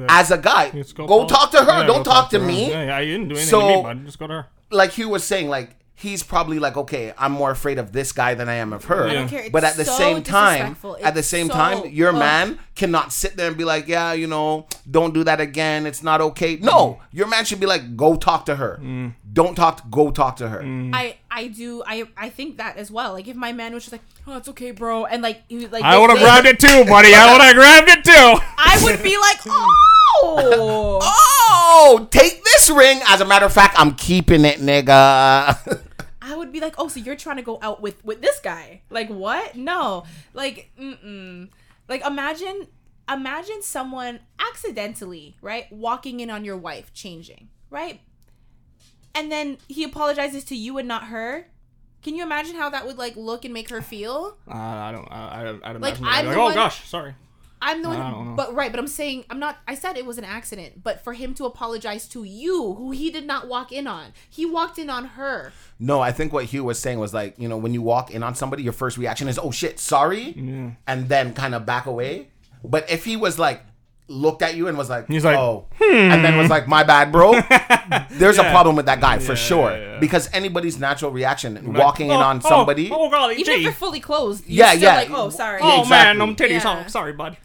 as a guy go, call- talk to her Yeah, don't go talk to her. me Yeah, yeah, I didn't do anything So- to me, bud. Just go to her. like Hugh was saying, like he's probably like, okay, I'm more afraid of this guy than I am of her. I don't care. It's But at the so same time, at the same so- time, your ugh. man cannot sit there and be like, yeah, you know, don't do that again. It's not okay. No, mm. your man should be like, go talk to her. Mm. Don't talk. To, Go talk to her. Mm. I I do I I think that as well. Like if my man was just like, oh, it's okay, bro, and like he was like, I would have grabbed it too, buddy. I would have grabbed it too. I would be like, oh, Oh, take this ring. As a matter of fact, I'm keeping it, nigga. I would be like, oh, so you're trying to go out with with this guy? Like what? No, like, mm-mm. like imagine imagine someone accidentally right walking in on your wife changing right, and then he apologizes to you and not her. Can you imagine how that would like look and make her feel? Uh, I don't. I, I, I'd Like, imagine I'm like, oh one- gosh, sorry. I'm the I one, don't know. but right, but I'm saying I'm not. I said it was an accident, but for him to apologize to you, who he did not walk in on, he walked in on her. no, I think what Hugh was saying was like, you know, when you walk in on somebody, your first reaction is, oh shit, sorry, and then kind of back away. But if he was like, looked at you and was like, He's like, oh, and then was like, my bad, bro. There's a problem with that guy for Yeah, sure yeah, yeah. because anybody's natural reaction Like, walking in oh, on oh, somebody. Oh, golly, Even if gee. they're fully closed, you're Yeah, still yeah. like, oh, sorry. Oh Exactly. man, I'm titties. Yeah. Oh, sorry, bud.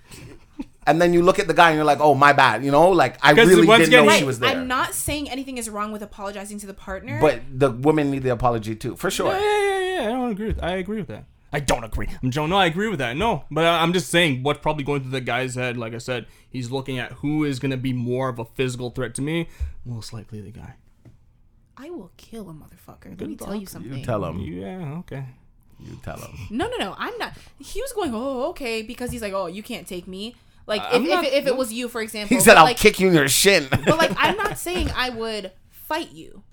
and then you look at the guy and you're like, oh, my bad. You know, like I really didn't know again, she was there. I'm not saying anything is wrong with apologizing to the partner. but the women need the apology too, for sure. Yeah, yeah, yeah, yeah. I don't agree. With, I agree with that. I don't agree. I'm Joe. No, I agree with that. No, but I- I'm just saying what's probably going through the guy's head. Like I said, he's looking at who is going to be more of a physical threat to me. Most likely the guy. I will kill a motherfucker. Let me tell you something. You tell him. Yeah. Okay. You tell him. No, no, no. I'm not. He was going, oh, okay, because he's like, oh, you can't take me. Like, I'm if, not- if, if it was you, for example. He said, "I'll like, kick you in your shin." But like, I'm not saying I would fight you.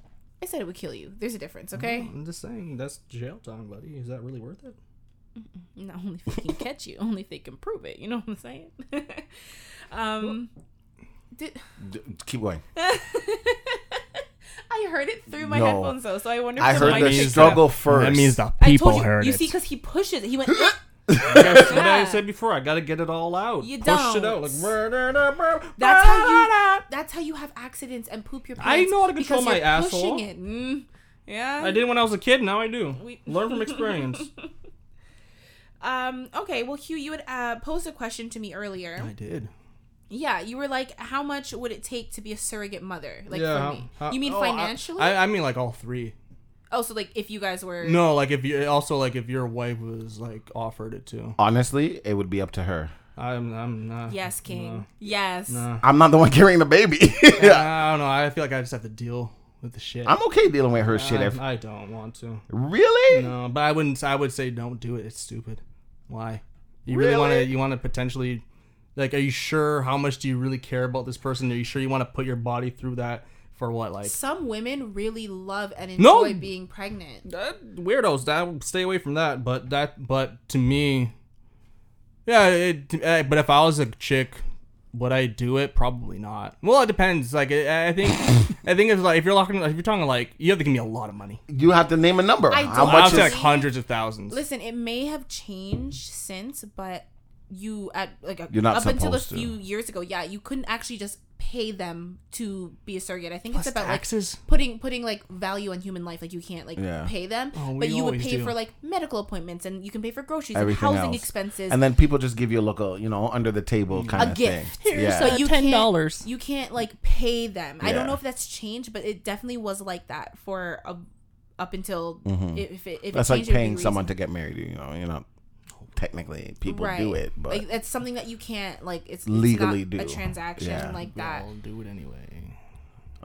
I said it would kill you. There's a difference, okay? I'm just saying that's jail time, buddy. Is that really worth it? Not only if they can catch you, only if they can prove it. You know what I'm saying? um, did, D- Keep going. I heard it through my No. headphones though, so I wonder. If I the heard mic the picked it up. struggle first. That means the I people told you. heard you it. You see, because he pushes it. He went. That's what I said before. I gotta get it all out. You Push it don't. out. Like, That's how you. That's how you have accidents and poop your pants. I know how to control my asshole. Pushing it. Mm, yeah. I did when I was a kid. Now I do. We- Learn from experience. Um. Okay. Well, Hugh, you had uh, posed a question to me earlier. I did. Yeah, you were like, "How much would it take to be a surrogate mother?" Like Yeah, for me. how- you mean oh, financially? I, I mean like all three. oh, so like if you guys were. No, like if you also like if your wife was like offered it too. Honestly, it would be up to her. I'm I'm not. Yes, King. Yes. No. I'm not the one carrying the baby. I don't know. I feel like I just have to deal with the shit. I'm okay dealing with her shit. I, If I don't want to. really, No, but I wouldn't. I would say don't do it. It's stupid. Why? You really, want to? You want to potentially, like, are you sure? How much do you really care about this person? Are you sure you want to put your body through that for what? Like, Some women really love and No. enjoy being pregnant. that, weirdos. That stay away from that. But that. But to me, yeah. It, uh, but if I was a chick. Would I do it? Probably not. Well, it depends. Like, I I think, I think it's like if you're looking, if you're talking like, you have to give me a lot of money. you have to name a number. I How don't- I'll much say is? like hundreds of thousands. Listen, it may have changed since, but you at like a, You're not up until a supposed to. few years ago, yeah, you couldn't actually just pay them to be a surrogate. I think Plus it's about taxes. like putting putting like value on human life. Like you can't like Yeah. pay them, Oh, we but you would always pay do. for like medical appointments and you can pay for groceries Everything and housing else. expenses. And then people just give you a look, uh, you know, under the table kind a of gift. thing. Yeah. So you $10. you can't like pay them. I don't know if that's changed, but it definitely was like that for a, up until if it if That's it like changed, it would be paying someone to get married. You know, you're not technically people do it, but like it's something that you can't like it's, it's Legally do a transaction Yeah. like that. I'll do it anyway.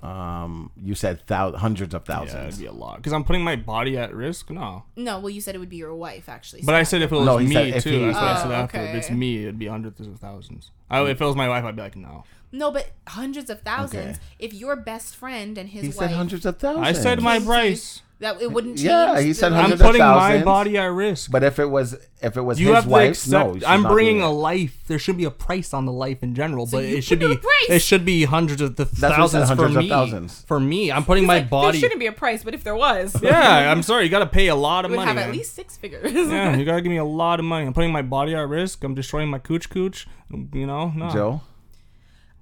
um, you said thou- hundreds of thousands. Yeah, it'd be a lot. Because I'm putting my body at risk. No, No, well, you said it would be your wife actually. so but I said if it was No, me said if too. he- That's what I said Oh, after. If it's me, it'd be hundreds of thousands. I, if it was my wife, I'd be like, no. no, but hundreds of thousands. Okay. If your best friend and his He wife, said hundreds of thousands. I said my price. That it wouldn't change. Yeah, he said the- I'm hundreds of putting my body at risk. But if it was if it was you his have to wife, accept. no, I'm bringing a life. There should be a price on the life in general, but you it should be price. it should be hundreds of the what he said, thousands for of me. thousands. For me, I'm putting He's my like, body. There shouldn't be a price, but if there was, Yeah, I'm sorry. You got to pay a lot of would money. have at least six figures. Yeah, you gotta give me a lot of money. I'm putting my body at risk. I'm destroying my cooch cooch. You know, no. Joe.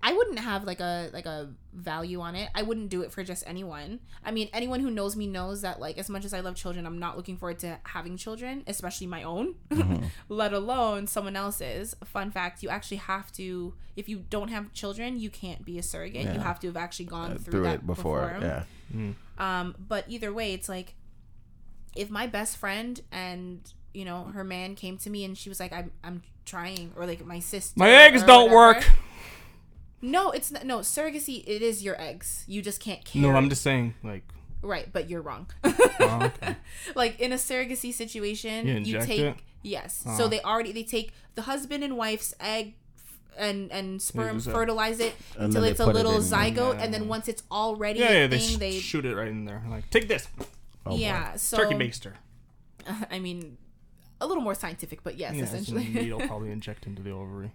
I wouldn't have like a like a value on it. I wouldn't do it for just anyone. I mean, anyone who knows me knows that like as much as I love children, I'm not looking forward to having children, especially my own, let alone someone else's. Fun fact, you actually have to if you don't have children, you can't be a surrogate. You have to have actually gone Uh, through, through that it before. Yeah. um, but either way, it's like if my best friend and you know her man came to me and she was like, "I'm I'm trying," or like my sister, My eggs don't whatever. work. No, it's not. No surrogacy. It is your eggs. You just can't carry. No, I'm just saying, like, right, but you're wrong. oh, okay. like in a surrogacy situation, You you, take it? yes. Oh. So they already they take the husband and wife's egg and and sperm, use fertilize it And until it's a put it little in- zygote, and then once it's already yeah, a yeah, they, thing, sh- they shoot it right in there. Like, take this, Oh, boy. yeah. So turkey baster. I mean, a little more scientific, but yes, Yeah, it's a essentially. needle probably inject into the ovary.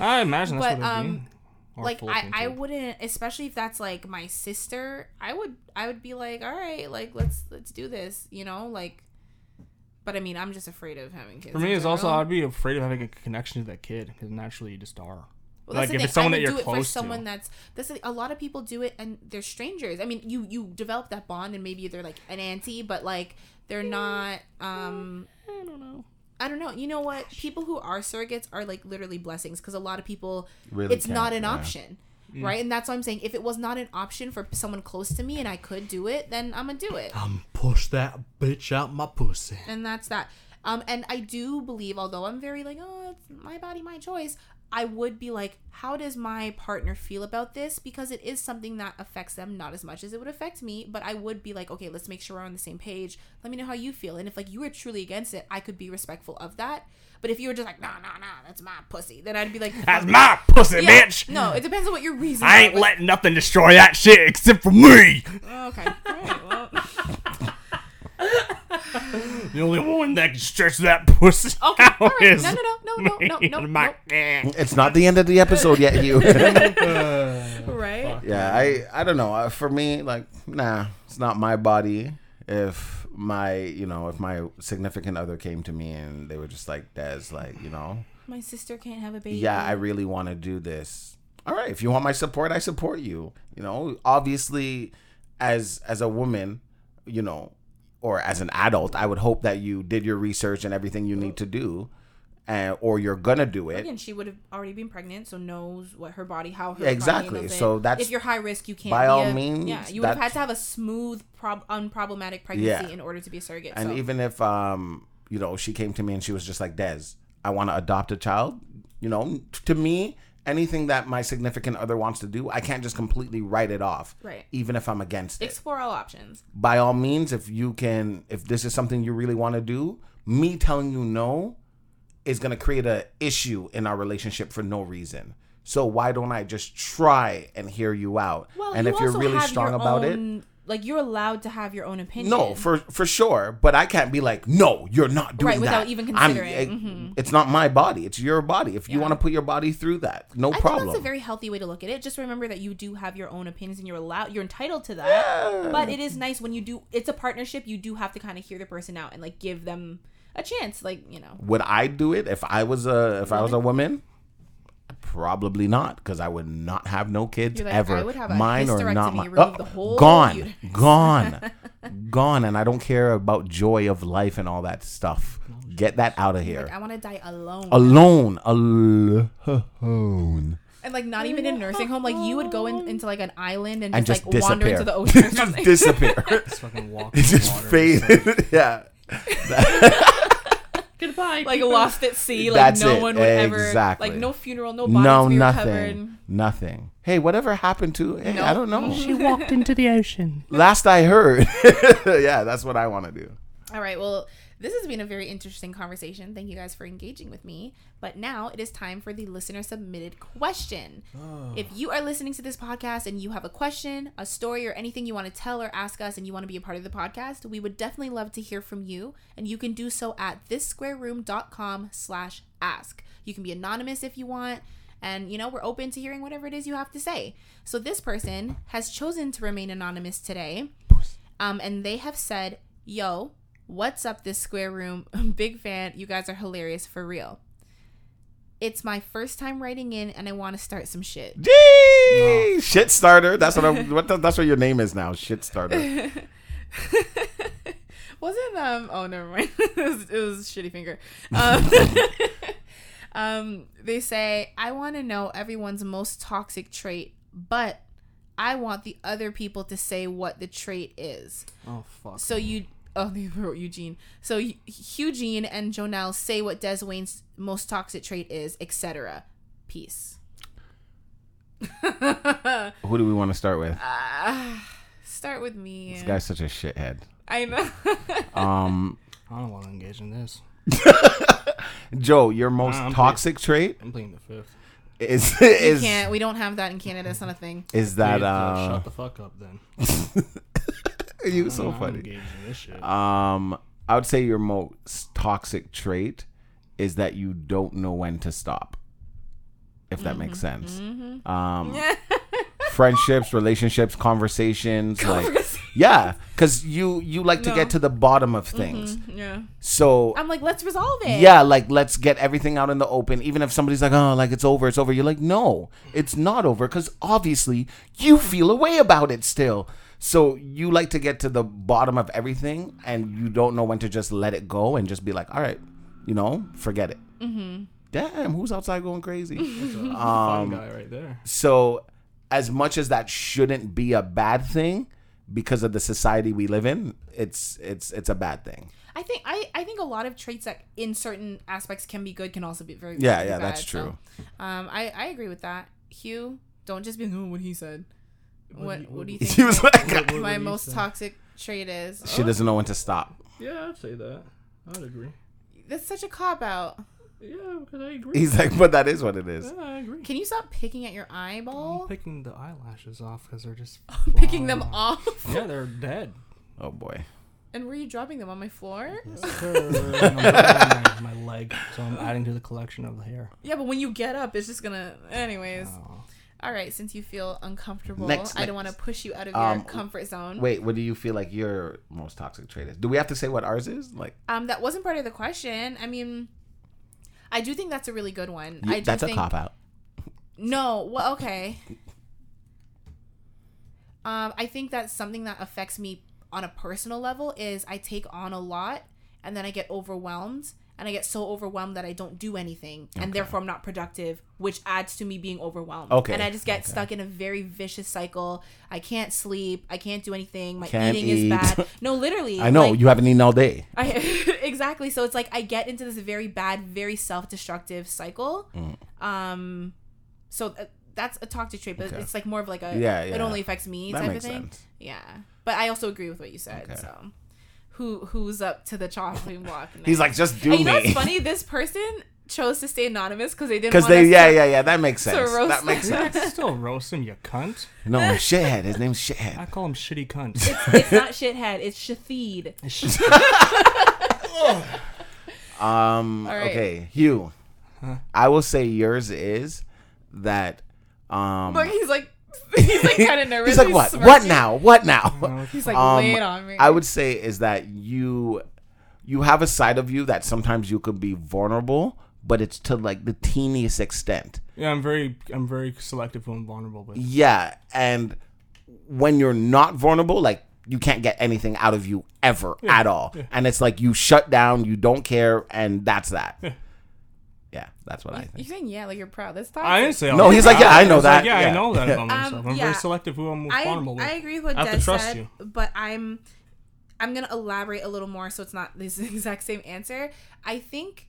I imagine that's But, what um, be. Or like I, I wouldn't, especially if that's like my sister. I would, I would be like, all right, like let's let's do this, you know, like. But I mean, I'm just afraid of having kids. For me, it's also. I'd be afraid of having a connection to that kid because naturally you just are. Well, like, if thing. it's someone that you're do it for close to. someone that's that's a lot of people do it and they're strangers. I mean, you you develop that bond and maybe they're like an auntie, but like they're not. um I don't know. I don't know. You know what? People who are surrogates are like literally blessings because a lot of people, Really it's not an yeah. option, right? And that's what I'm saying. If it was not an option for someone close to me and I could do it, then I'm gonna do it. I'm push that bitch out my pussy. and that's that. Um, and I do believe, although I'm very like, oh, it's my body, my choice. I would be like, how does my partner feel about this? Because it is something that affects them not as much as it would affect me. But I would be like, okay, let's make sure we're on the same page. Let me know how you feel. And if like you were truly against it, I could be respectful of that. But if you were just like, nah, nah, nah, that's my pussy, then I'd be like, That's my pussy, yeah. bitch. No, it depends on what your reason. Is. I ain't letting nothing destroy that shit except for me. Okay. All right. Well. The only one that can stretch that pussy Okay. out All right. is No, no, no, no, no, no, no, my- no. It's not the end of the episode yet, you. Right. yeah, I I don't know. Uh, For me, like, nah, it's not my body. If my, you know, if my significant other came to me and they were just like, Des, like, you know, My sister can't have a baby. yeah, I really want to do this. All right, if you want my support, I support you. You know, obviously, as as a woman, you know, or as an adult, I would hope that you did your research and everything you need to do, and or you're gonna do it. Again, she would have already been pregnant, so knows what her body, how her exactly. It. So that's- if you're high risk, you can't. by all a- means, yeah, you would have had to have a smooth, prob- unproblematic pregnancy Yeah. in order to be a surrogate. And so. even if um, you know, she came to me and she was just like, Des, I want to adopt a child. You know, to me, anything that my significant other wants to do, I can't just completely write it off. Right. Even if I'm against it. explore all options. By all means, if you can, if this is something you really want to do, me telling you no is gonna create a issue in our relationship for no reason. So why don't I just try and hear you out? Well, and you if you're really strong your about it, like you're allowed to have your own opinion. no, for for sure. But I can't be like, no, you're not doing that. Right, without that. even considering. it- Mhm. It's not my body. It's your body. If you Yeah. want to put your body through that, no I problem. that's a very healthy way to look at it. Just remember that you do have your own opinions and you're allowed, you're entitled to that. But it is nice when you do. It's a partnership. You do have to kind of hear the person out and like give them a chance. Like you know, would I do it if I was a if I was a woman? Probably not, because I would not have no kids like, ever. I would have a Mine or not hysterectomy, mine. remove the whole gone, uterus. gone, gone, and I don't care about joy of life and all that stuff. Get that out of here. like, I want to die alone. Alone, alone, and like not even in a nursing home. Like you would go in, into like an island and, and just, just like wander into the ocean or just something. disappear. Just fucking walk. in just water. fade. yeah. Goodbye. like lost at sea. Like That's no it, one would ever. Like no funeral, no bodies No, to be nothing. recovered. Nothing. Hey, whatever happened to? Hey, I don't know. She walked into the ocean. Last I heard. yeah, that's what I want to do. All right. Well, this has been a very interesting conversation. Thank you guys for engaging with me. But now it is time for the listener submitted question. If you are listening to this podcast and you have a question, a story, or anything you want to tell or ask us and you want to be a part of the podcast, we would definitely love to hear from you. And you can do so at thissquareroom.com slash ask. You can be anonymous if you want. And, you know, we're open to hearing whatever it is you have to say. So this person has chosen to remain anonymous today. Um, and they have said, yo, what's up, this square room? Big fan. You guys are hilarious for real. It's my first time writing in, and I want to start some shit. Gee, shit starter. That's what I'm, what the, that's what your name is now. Shit starter. Wasn't um? Oh, never mind. it, was, it was shitty finger. Um, um, they say I want to know everyone's most toxic trait, but I want the other people to say what the trait is. Oh fuck. So you, oh, they wrote Eugene. So Eu- Eugene and Jonelle say what Des Wayne's most toxic trait is, etc. Peace. Who do we want to start with? Ah, start with me. This guy's such a shithead. I know. Um, I don't want to engage in this. Joe, your most Nah, I'm toxic trait I'm playing the fifth. is we is can't. We don't have that in Canada. It's not a thing. is that uh? shut the fuck up then. you so I'm funny. engaged in this shit. Um, I would say your most toxic trait is that you don't know when to stop. If that makes sense. Um, friendships, relationships, conversations, like yeah, because you you like to get to the bottom of things. yeah. So I'm like, let's resolve it. yeah, like let's get everything out in the open. Even if somebody's like, oh, like it's over, it's over. You're like, no, it's not over because obviously you feel a way about it still. So you like to get to the bottom of everything, and you don't know when to just let it go and just be like, all right, you know, forget it. Mm-hmm. Damn, who's outside going crazy? Um, guy right there. so, as much as that shouldn't be a bad thing, because of the society we live in, it's it's it's a bad thing. I think I, I think a lot of traits that in certain aspects can be good can also be very Yeah, yeah, bad, that's so, true. um, I I agree with that. Hugh, don't just be like, oh, what he said. What do you- what do you He think was my- like, What- what my would he most say? toxic trait is? She Oh, doesn't know when to stop. Yeah, I'd say that. I'd agree. that's such a cop out. Yeah, because I agree. He's like, but that is what it is. yeah, I agree. Can you stop picking at your I'm eyeball? picking the eyelashes off because they're just Picking them flying off? Yeah, they're dead. Oh boy. And were you dropping them on my floor? I'm putting them on my, my leg, so I'm adding to the collection of the hair. Yeah, but when you get up, it's just gonna. Anyways, Oh. All right. Since you feel uncomfortable, Next, I don't want to push you out of Um, your comfort zone. Wait, what do you feel like your most toxic trait is? Do we have to say what ours is? Like, Um, that wasn't part of the question. I mean, I do think that's a really good one. you- I do that's a think, cop out. No, well, okay. Um, I think that's something that affects me on a personal level is I take on a lot and then I get overwhelmed and I get so overwhelmed that I don't do anything and therefore I'm not productive, which adds to me being overwhelmed. Okay, And I just get okay. stuck in a very vicious cycle. I can't sleep. I can't do anything. My Can't eating eat. is bad. No, literally. I know like- you haven't eaten all day. I exactly. So it's like I get into this very bad, very self-destructive cycle. Mm. Um, so uh, that's a toxic trait, but Okay. it's like more of like a Yeah, yeah. it only affects me That type of thing. sense. Yeah, but I also agree with what you said. So, who who's up to the chopping block? He's next? like, just do And you know me. what's funny? This person chose to stay anonymous because they didn't. Because want they, us yeah, to- yeah, yeah. That makes sense. roast That makes them. sense. Still roast him, you cunt. No, shithead. His name's shithead. I call him shitty cunt. It's not shithead. It's shatheed. Um. All right. Okay, Hugh. Huh? I will say yours is that. Um. Look, he's like, he's like kind of nervous. He's like, what? smirking. What now? What now? He's like, Um, lay it on me. I would say is that you you have a side of you that sometimes you could be vulnerable, but it's to like the teeniest extent. yeah, I'm very, I'm very selective who I'm vulnerable with. Yeah, and when you're not vulnerable, like you can't get anything out of you ever at all. And it's like you shut down, you don't care, and that's that. Yeah, that's what I think. You're saying yeah, like you're proud. That's toxic. I didn't say. I No, was he's like, yeah, I know was that. Like, yeah, Yeah. I know that about Yeah. myself. Um, I'm yeah. very selective who I'm I, vulnerable with. I agree with what I have to Des trust said, you. but I'm I'm gonna elaborate a little more so it's not this exact same answer. I think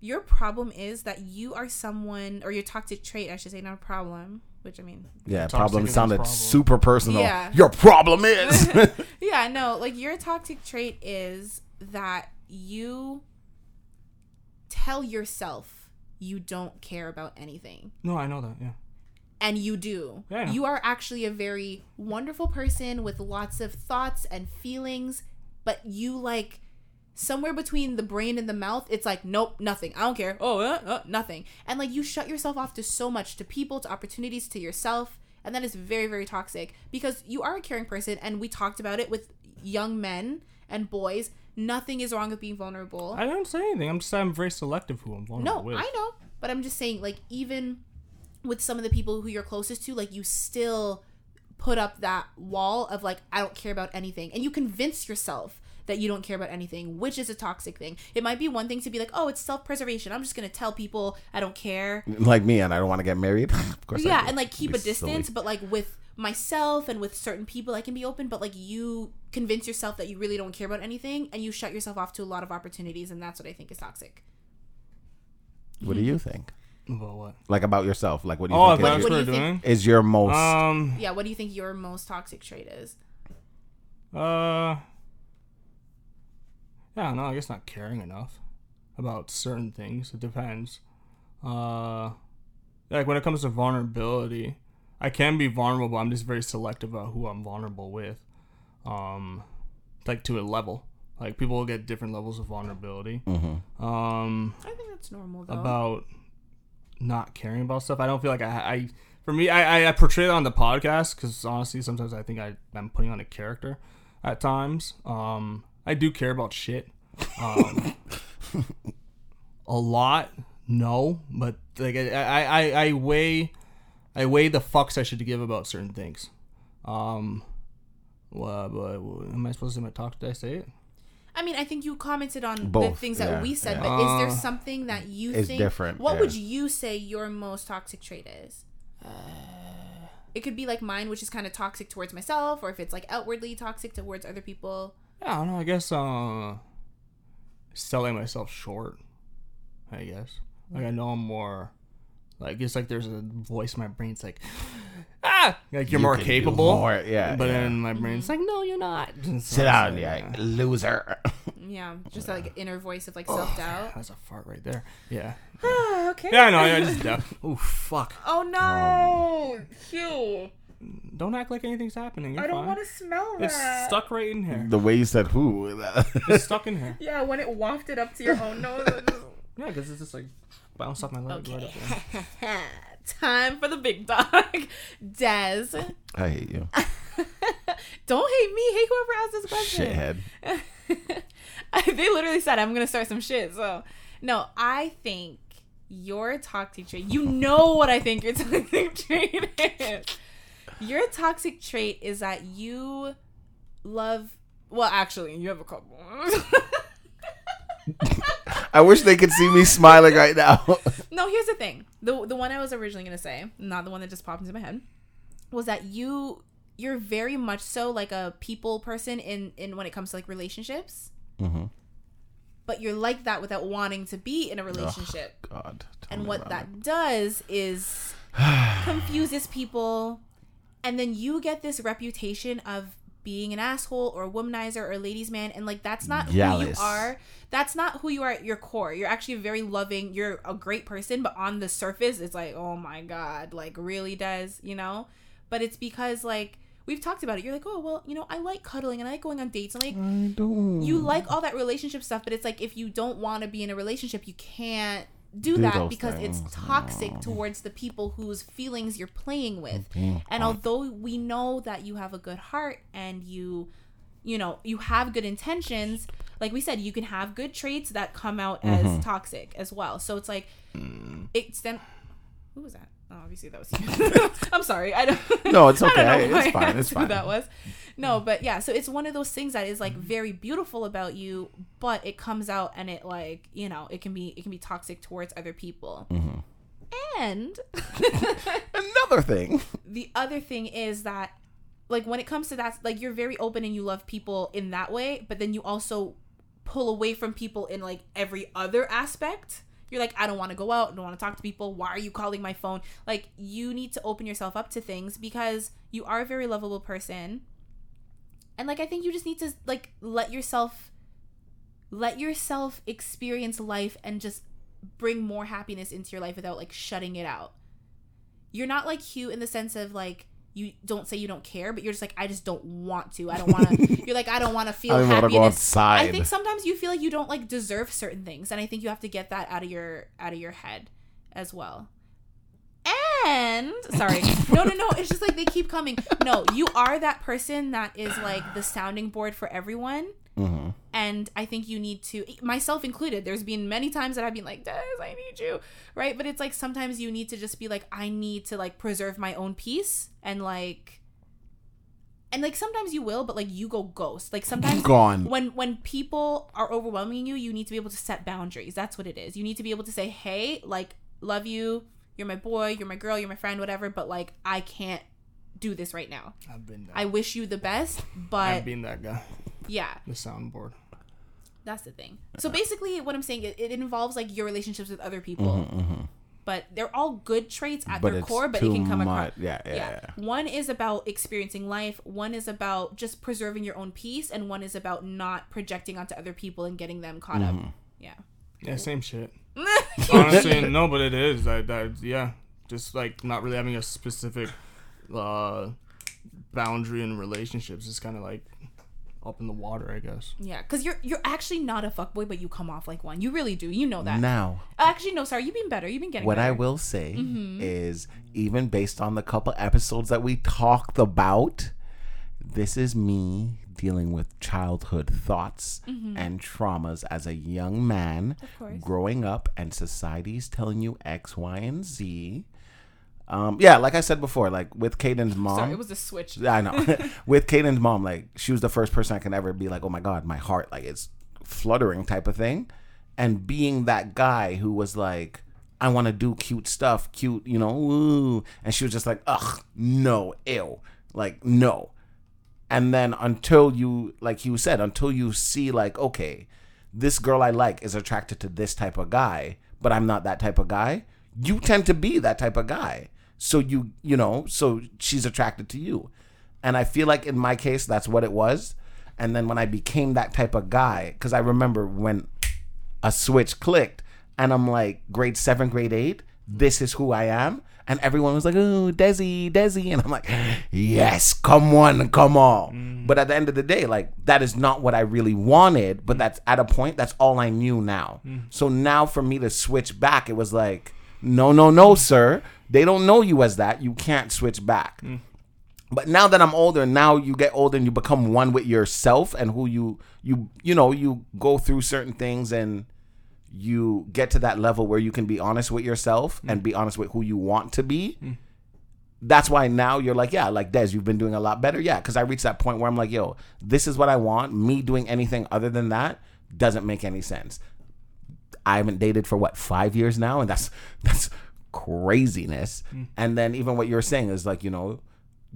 your problem is that you are someone or your toxic trait, I should say, not a problem. Which I mean, Yeah, Toxic problem is sounded problem. super personal. Yeah. Your problem is. yeah, no, like your toxic trait is that you tell yourself you don't care about anything. No, I know that. Yeah. and you do. Yeah. You are actually a very wonderful person with lots of thoughts and feelings, but you like somewhere between the brain and the mouth, it's like, nope, nothing. I don't care. Oh, uh, uh, nothing. And like you shut yourself off to so much to people, to opportunities, to yourself. And that is very, very toxic because you are a caring person. And we talked about it with young men and boys. Nothing is wrong with being vulnerable. I don't say anything. I'm just I'm very selective who I'm vulnerable no, with. I know. but I'm just saying, like, even with some of the people who you're closest to, like, you still put up that wall of, like, I don't care about anything. And you convince yourself that you don't care about anything, which is a toxic thing. It might be one thing to be like, oh, it's self preservation. I'm just going to tell people I don't care. Like me, and I don't want to get married. of course. I Yeah, do. and like keep a Be silly. distance, but like with myself and with certain people, I can be open, but like you convince yourself that you really don't care about anything and you shut yourself off to a lot of opportunities, and that's what I think is toxic. What do you think? About what? Like about yourself? Like what do you Oh, think that's is, what what do we're you doing. think? is your most? Um. Yeah, what do you think your most toxic trait is? Uh. Yeah, no, I guess not caring enough about certain things. It depends. Uh, like when it comes to vulnerability, I can be vulnerable, but I'm just very selective about who I'm vulnerable with. Um, like to a level. Like people will get different levels of vulnerability. Mhm. Um, I think that's normal though. about not caring about stuff. I don't feel like I, I for me, I, I, I portray that on the podcast because honestly, sometimes I think I, I'm putting on a character at times. Um, I do care about shit. Um, a lot, no, but like I, I, I, I weigh, I weigh the fucks I should give about certain things. Um, well, but am I supposed to my talk? Did I say it? I mean, I think you commented on the Both, things that yeah, we said, yeah. but is there Uh, something that you It's think different, What yeah. would you say your most toxic trait is? It could be like mine, which is kind of toxic towards myself, or if it's like outwardly toxic towards other people. Yeah, I don't know. I guess uh, selling myself short. I guess. Like I know I'm more. Like it's like there's a voice in my brain. It's like, ah, like you're You more can do capable. more, yeah, But yeah. then my brain's like, no, you're not. So Sit it's down, like, yeah, loser. Yeah, just like inner voice of like self doubt. That's a fart right there. Yeah. okay. Yeah, I know. I just. Uh, oh fuck! Oh no, Hugh! Don't act like anything's happening. You're I don't fine. want to smell It's that. stuck right in here. the way you said who. It's stuck in here. Yeah, when it wafted up to your own nose. Yeah, because it's just like bounced off my leg right up there. Time for the big dog, Des. I hate you, Don't hate me. Hate whoever asked this question. shithead. they literally said I'm gonna start some shit. So no, I think your toxic trait. You know what I think your toxic trait is. Your toxic trait is that you love. Well, actually, you have a couple. I wish they could see me smiling right now. no, here's the thing. The the one I was originally gonna say, not the one that just popped into my head, was that you you're very much so like a people person in in when it comes to like relationships. Mhm. But you're like that without wanting to be in a relationship. God. and what that it. does is confuses people and then you get this reputation of being an asshole or a womanizer or a ladies man and like that's not who you are. That's not who you are at your core. You're actually a very loving you're a great person but on the surface it's like oh my god like really does you know? But it's because like we've talked about it. You're like oh well you know i like cuddling and i like going on dates and like I don't. you like all that relationship stuff, but it's like if you don't want to be in a relationship, you can't do, Do that because things. it's toxic towards the people whose feelings you're playing with. Mhm. And although we know that you have a good heart and you you know, you have good intentions, like we said, you can have good traits that come out Mm-hmm. as toxic as well. So it's like Mm. it's then who was that? Oh, obviously that was you. I'm sorry. I don't No, it's okay. It's fine. It's fine. that was. No, but yeah, so it's one of those things that is like very beautiful about you, but it comes out and it like, you know, it can be it can be toxic towards other people. Mm-hmm. And Another thing. the other thing is that like when it comes to that like you're very open and you love people in that way, but then you also pull away from people in like every other aspect. You're like, I don't want to go out, I don't want to talk to people. Why are you calling my phone? Like, you need to open yourself up to things because you are a very lovable person. And like I think you just need to like let yourself let yourself experience life and just bring more happiness into your life without like shutting it out. You're not like Hugh in the sense of like you don't say you don't care, but you're just like I just don't want to. I don't want to. you're like I don't want to feel I don't want go happiness. outside. I think sometimes you feel like you don't like deserve certain things, and I think you have to get that out of your out of your head as well. And sorry, no, no, no. It's just like they keep coming. No, you are that person that is like the sounding board for everyone, Mm-hmm. And I think you need to, myself included, there's been many times that I've been like, Des, I need you. Right. But it's like sometimes you need to just be like, I need to like preserve my own peace and like, and like sometimes you will, but like you go ghost. Like sometimes Gone. when when people are overwhelming you, you need to be able to set boundaries. That's what it is. You need to be able to say, "Hey, like love you. You're my boy, you're my girl, you're my friend, whatever, but like I can't do this right now. I've been that. I wish you the best, but I've been that guy. Yeah, The soundboard. that's the thing. So basically what I'm saying it, it involves like your relationships with other people. Mm-hmm, But they're all good traits at But their core, but it can come much. across Yeah, yeah, yeah. yeah. One is about experiencing life, one is about just preserving your own peace, and one is about not projecting onto other people and getting them caught Mm-hmm. up. Yeah. Yeah, same shit. Honestly, no, but it is. That that yeah, just like not really having a specific uh boundary in relationships. It's kind of like up in the water, I guess. Yeah, because you're you're actually not a fuckboy, but you come off like one. You really do. You know that. Now, Actually, no, sorry. You've been better. You've been getting what I will say Mm-hmm. is, even based on the couple episodes that we talked about, this is me dealing with childhood thoughts and traumas as a young man Mm-hmm. Growing up, and society's telling you X, Y, and Z. Um, yeah, like I said before, like with Caden's mom. Sorry, it was a switch. I know. With Caden's mom, like she was the first person I can ever be like, oh my god, my heart like it's fluttering type of thing, and being that guy who was like, I want to do cute stuff, cute, you know, ooh. and she was just like, ugh, no, ew, like no, and then until you, like you said, until you see like, okay, this girl I like is attracted to this type of guy, but I'm not that type of guy. You tend to be that type of guy. So you, you know, so she's attracted to you. And I feel like in my case, that's what it was. And then when I became that type of guy, because I remember when a switch clicked and I'm like, grade seven, grade eight, this is who I am. And everyone was like, oh, Desi, Desi. And I'm like, yes, come on, come on. Mm. But at the end of the day, like, that is not what I really wanted. But mm. that's at a point, that's all I knew now. Mm. So now for me to switch back, it was like, no, no, no, sir. They don't know you as that. You can't switch back. Mm. But now that I'm older, now you get older and you become one with yourself and who you you you know you go through certain things and you get to that level where you can be honest with yourself mm. and be honest with who you want to be. Mm. That's why now you're like, yeah, like Des, you've been doing a lot better. Yeah, because I reached that point where I'm like, yo, this is what I want. Me doing anything other than that doesn't make any sense. I haven't dated for what five years now, and that's that's craziness. Mm. And then even what you're saying is like, you know,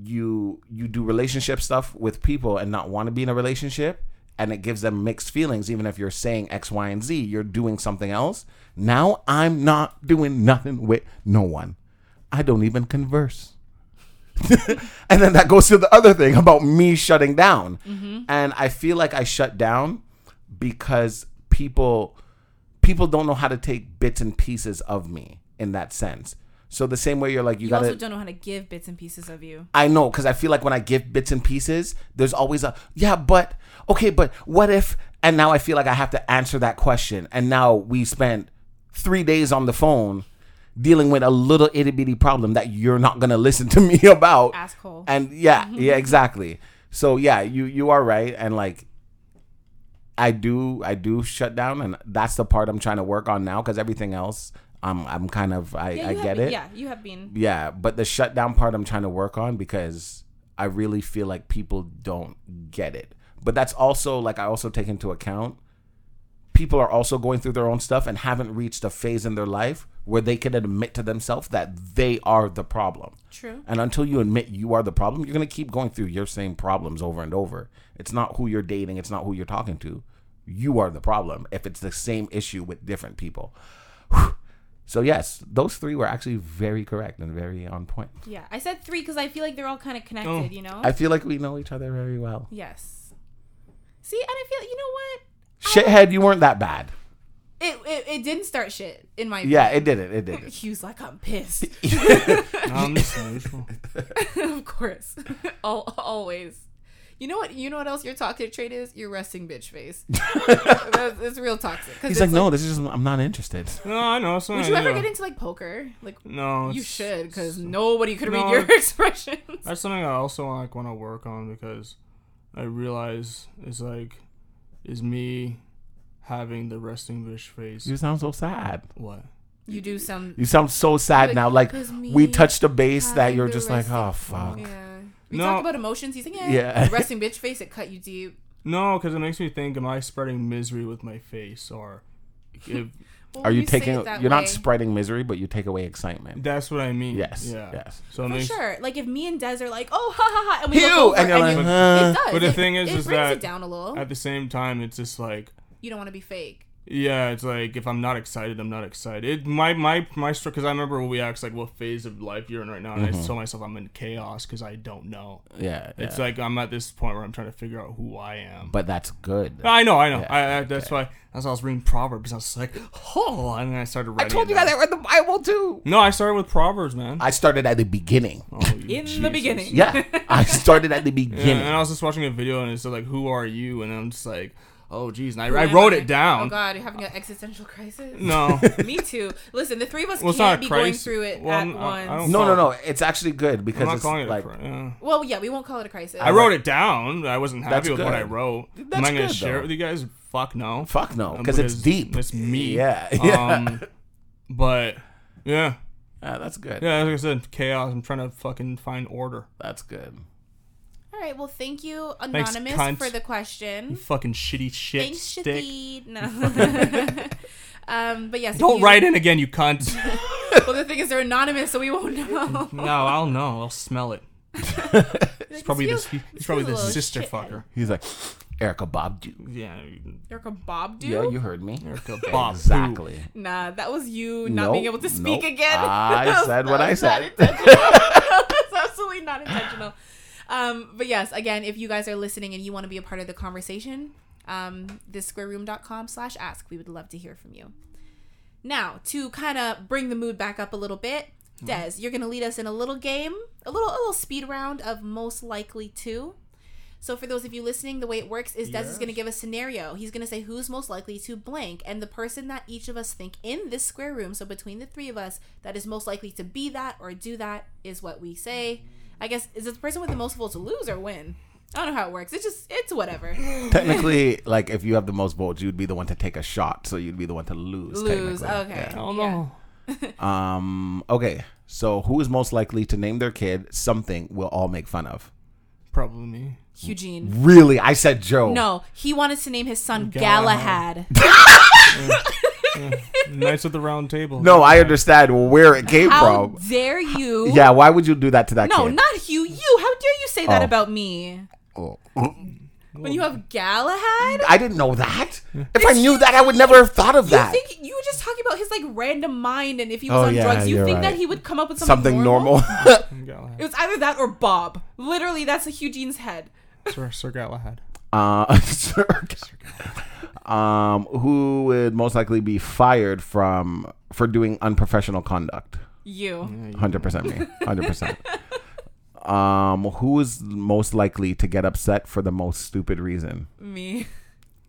you you do relationship stuff with people and not want to be in a relationship, and it gives them mixed feelings. Even if you're saying X, Y, and Z, you're doing something else. Now I'm not doing nothing with no one. I don't even converse. and then that goes to the other thing about me shutting down. Mm-hmm. And I feel like I shut down because people people don't know how to take bits and pieces of me in that sense. So the same way you're like you, You gotta also don't know how to give bits and pieces of you. I know because I feel like when I give bits and pieces, there's always a yeah, but okay, but what if? And now I feel like I have to answer that question. And now we spent three days on the phone dealing with a little itty bitty problem that you're not gonna listen to me about. Asshole. And yeah, yeah, exactly. So yeah, you you are right, and like I do I do shut down, and that's the part I'm trying to work on now because everything else. I'm, I'm kind of I, yeah, I get been- it. Yeah, you have been. yeah but the shutdown part i'm trying to work on because i really feel like people don't get it. But that's also like i also take into account people are also going through their own stuff and haven't reached a phase in their life where they can admit to themselves that they are the problem. True. and until you admit you are the problem you're going to keep going through your same problems over and over. It's not who you're dating it's not who you're talking to. You are the problem if it's the same issue with different people so yes those three were actually very correct and very on point Yeah, I said three because I feel like they're all kind of connected. Oh. You know. I feel like we know each other very well. yes. See, and I feel you know what? Shithead, you weren't that bad. It, it it didn't start shit in my. Yeah, it did it. It did it. He was like, I'm pissed. I'm just of course, Al- always. You know what? You know what else your toxic trait is? Your resting bitch face. That's, it's real toxic. He's it's like, no, this is just, I'm not interested. No, I know. It's Would you ever get into like poker? Like No, you should, because nobody could No, read your it's- expressions. That's something I also like want to work on because I realize it's like is me having the resting bitch face. You sound so sad. what? You do some. You sound so sad Like, now. Like we touched a base that you're just like, oh fuck. Yeah. We No. talk about emotions. He's like, yeah. Yeah. Resting bitch face. It cut you deep. No, because it makes me think: Am I spreading misery with my face, or if Well, Are when you taking? You're way- not spreading misery, but you take away excitement. that's what I mean? Yes, Yeah. yes. So it For makes sure. Like if me and Des are like, oh ha ha ha, and we Ew, look over and you're like, you- huh. it does. But the It- thing is, it is brings that it down a little. at the same time, it's just like you don't want to be fake. Yeah, it's like if I'm not excited, I'm not excited. It, my my my because I remember when we asked like what phase of life you're in right now, and I mm-hmm. told myself I'm in chaos because I don't know. Yeah, It's yeah. like I'm at this point where I'm trying to figure out who I am. but that's good. I know, I know. Yeah, I, I, that's why that's why I was reading Proverbs. I was like, oh, and then I started reading. I told it you guys I read the Bible too. No, I started with Proverbs, man. I started at the beginning. Oh, you In the beginning. Yeah, I started at the Yeah, beginning. and I was just watching a video, and it said like, "Who are you?" And I'm just like, "Oh, geez." And I, I wrote it down. Oh God, you're having an existential crisis. No. Me too. Listen, the three of us Well, can't a be going through it Well, at I'm- I- I once. No, no, no. It's actually good I'm because not it's calling it a cri- yeah. Well, yeah, we won't call it a crisis. I wrote it down. I wasn't happy That's with what I wrote. That's Am I going to share it with you guys? Fuck no. fuck no, Um, because it's deep. It's me. Yeah, yeah. Um, but yeah, Ah, that's good. yeah. Like I said, chaos. I'm trying to fucking find order. That's good. All right. Well, thank you, Thanks, anonymous, cunt. for the You question. fucking shitty shit Thanks, stick. Shadid. No. um, but yes. Don't you- write in again, you cunt. Well, the thing is, they're anonymous, so we won't know. no, I'll know. I'll smell it. It's probably feels- this. this He's probably feels the little sister shit. fucker. He's like, Erica Bob. You. Yeah. Erica Bob do? Yeah, you heard me. Erica Bob. Exactly. Nah, that was you not Nope, being able to speak nope. again. I said what I said. intentional. That's absolutely not intentional. Um, but yes, again, if you guys are listening and you want to be a part of the conversation, um, thesquareroom.com slash ask. We would love to hear from you. Now, to kind of bring the mood back up a little bit, Des, you're going to lead us in a little game, a little a little speed round of most likely to. So for those of you listening, the way it works is Des is going to give a scenario. He's going to say who's most likely to blank, and the person that each of us think in this square room, so between the three of us, that is most likely to be that or do that is what we say. I guess is it the person with the most votes to lose or win? I don't know how it works. It's just it's whatever. Technically, like if you have the most votes, you'd be the one to take a shot, so you'd be the one to lose. Lose. Okay. I don't know. Yeah. Um. Okay. So who is most likely to name their kid something we'll all make fun of? Probably me. Eugene. Really? I said Joe. No, he wanted to name his son Galahad. Galahad. Mm. Knights at the Round Table. No, I understand where it came How from. dare you? Yeah. Why would you do that to that No, kid? not you. You. How dare you say that Oh. about me? Oh. When you have Galahad? I didn't know that. If I knew that, I would never have thought of You that. think you were just talking about his like random mind and if he was Oh, on yeah, drugs, you you're think right. that he would come up with something, Something normal? normal. Galahad. It was either that or Bob. Literally, that's a Eugene's head. Sir, Sir Galahad. Uh, um, who would most likely be fired from for doing unprofessional conduct? You. Hundred percent me. Hundred percent. Um, who is most likely to get upset for the most stupid reason? Me.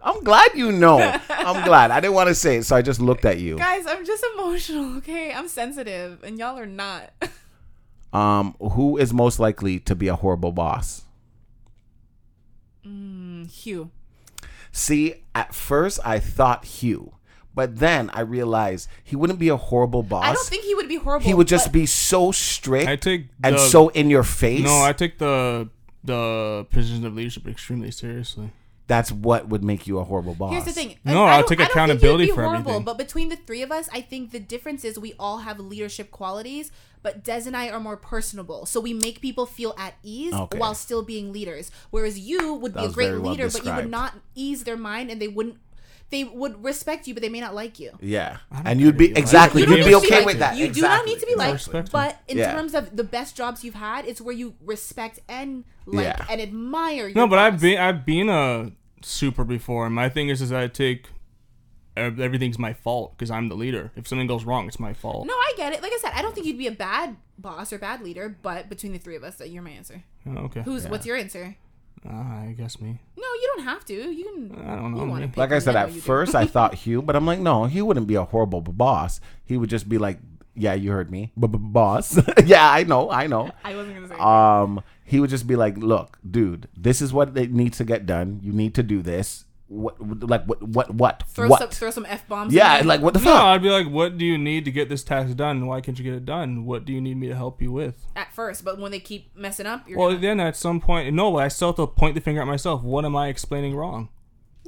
I'm glad you know. I'm glad. I didn't want to say it, so I just looked at you. Guys, I'm just emotional, okay? I'm sensitive, and y'all are not. Um, who is most likely to be a horrible boss? Mm, Hugh. See, at first I thought Hugh, but then I realized he wouldn't be a horrible boss. I don't think he would be horrible. he would just be so strict I take and so in your face. No, I take the the position of leadership extremely seriously. That's what would make you a horrible boss. Here's the thing. No, I I'll don't- take I don't think accountability be for horrible, everything. But between the three of us, I think the difference is we all have leadership qualities, but Des and I are more personable. So we make people feel at ease Okay. while still being leaders. Whereas you would That be a great very well leader, but you would not ease their mind and they wouldn't they would respect you, but they may not like you. Yeah, and you'd be exactly You you'd be okay liked. with that. You do not need to be Exactly. liked. But in Yeah. terms of the best jobs you've had, it's where you respect and like Yeah. and admire. Your No, but I've been I've been a super before, and my thing is is that I take everything's my fault because I'm the leader. If something goes wrong, it's my fault. No, I get it. Like I said, I don't think you'd be a bad boss or bad leader, but between the three of us, that you're my answer. Oh, okay. Who's what's your answer? Ah, I guess me. No, you don't have to. You can. I don't know, You wanna man. pick Like I said, at first I thought Hugh, but I'm like, no, he wouldn't be a horrible boss. He would just be like, yeah, you heard me, b- b- boss. yeah, I know, I know. I wasn't gonna say. Um, he would just be like, look, dude, this is what it needs to get done. You need to do this. what like what what what Throw what? some throw some f bombs. yeah, like what the No, fuck? I'd be like, what do you need to get this task done? Why can't you get it done? What do you need me to help you with? at first, but when they keep messing up, you're Well, gonna, then at some point, no, I still have to point the finger at myself. What am I explaining wrong?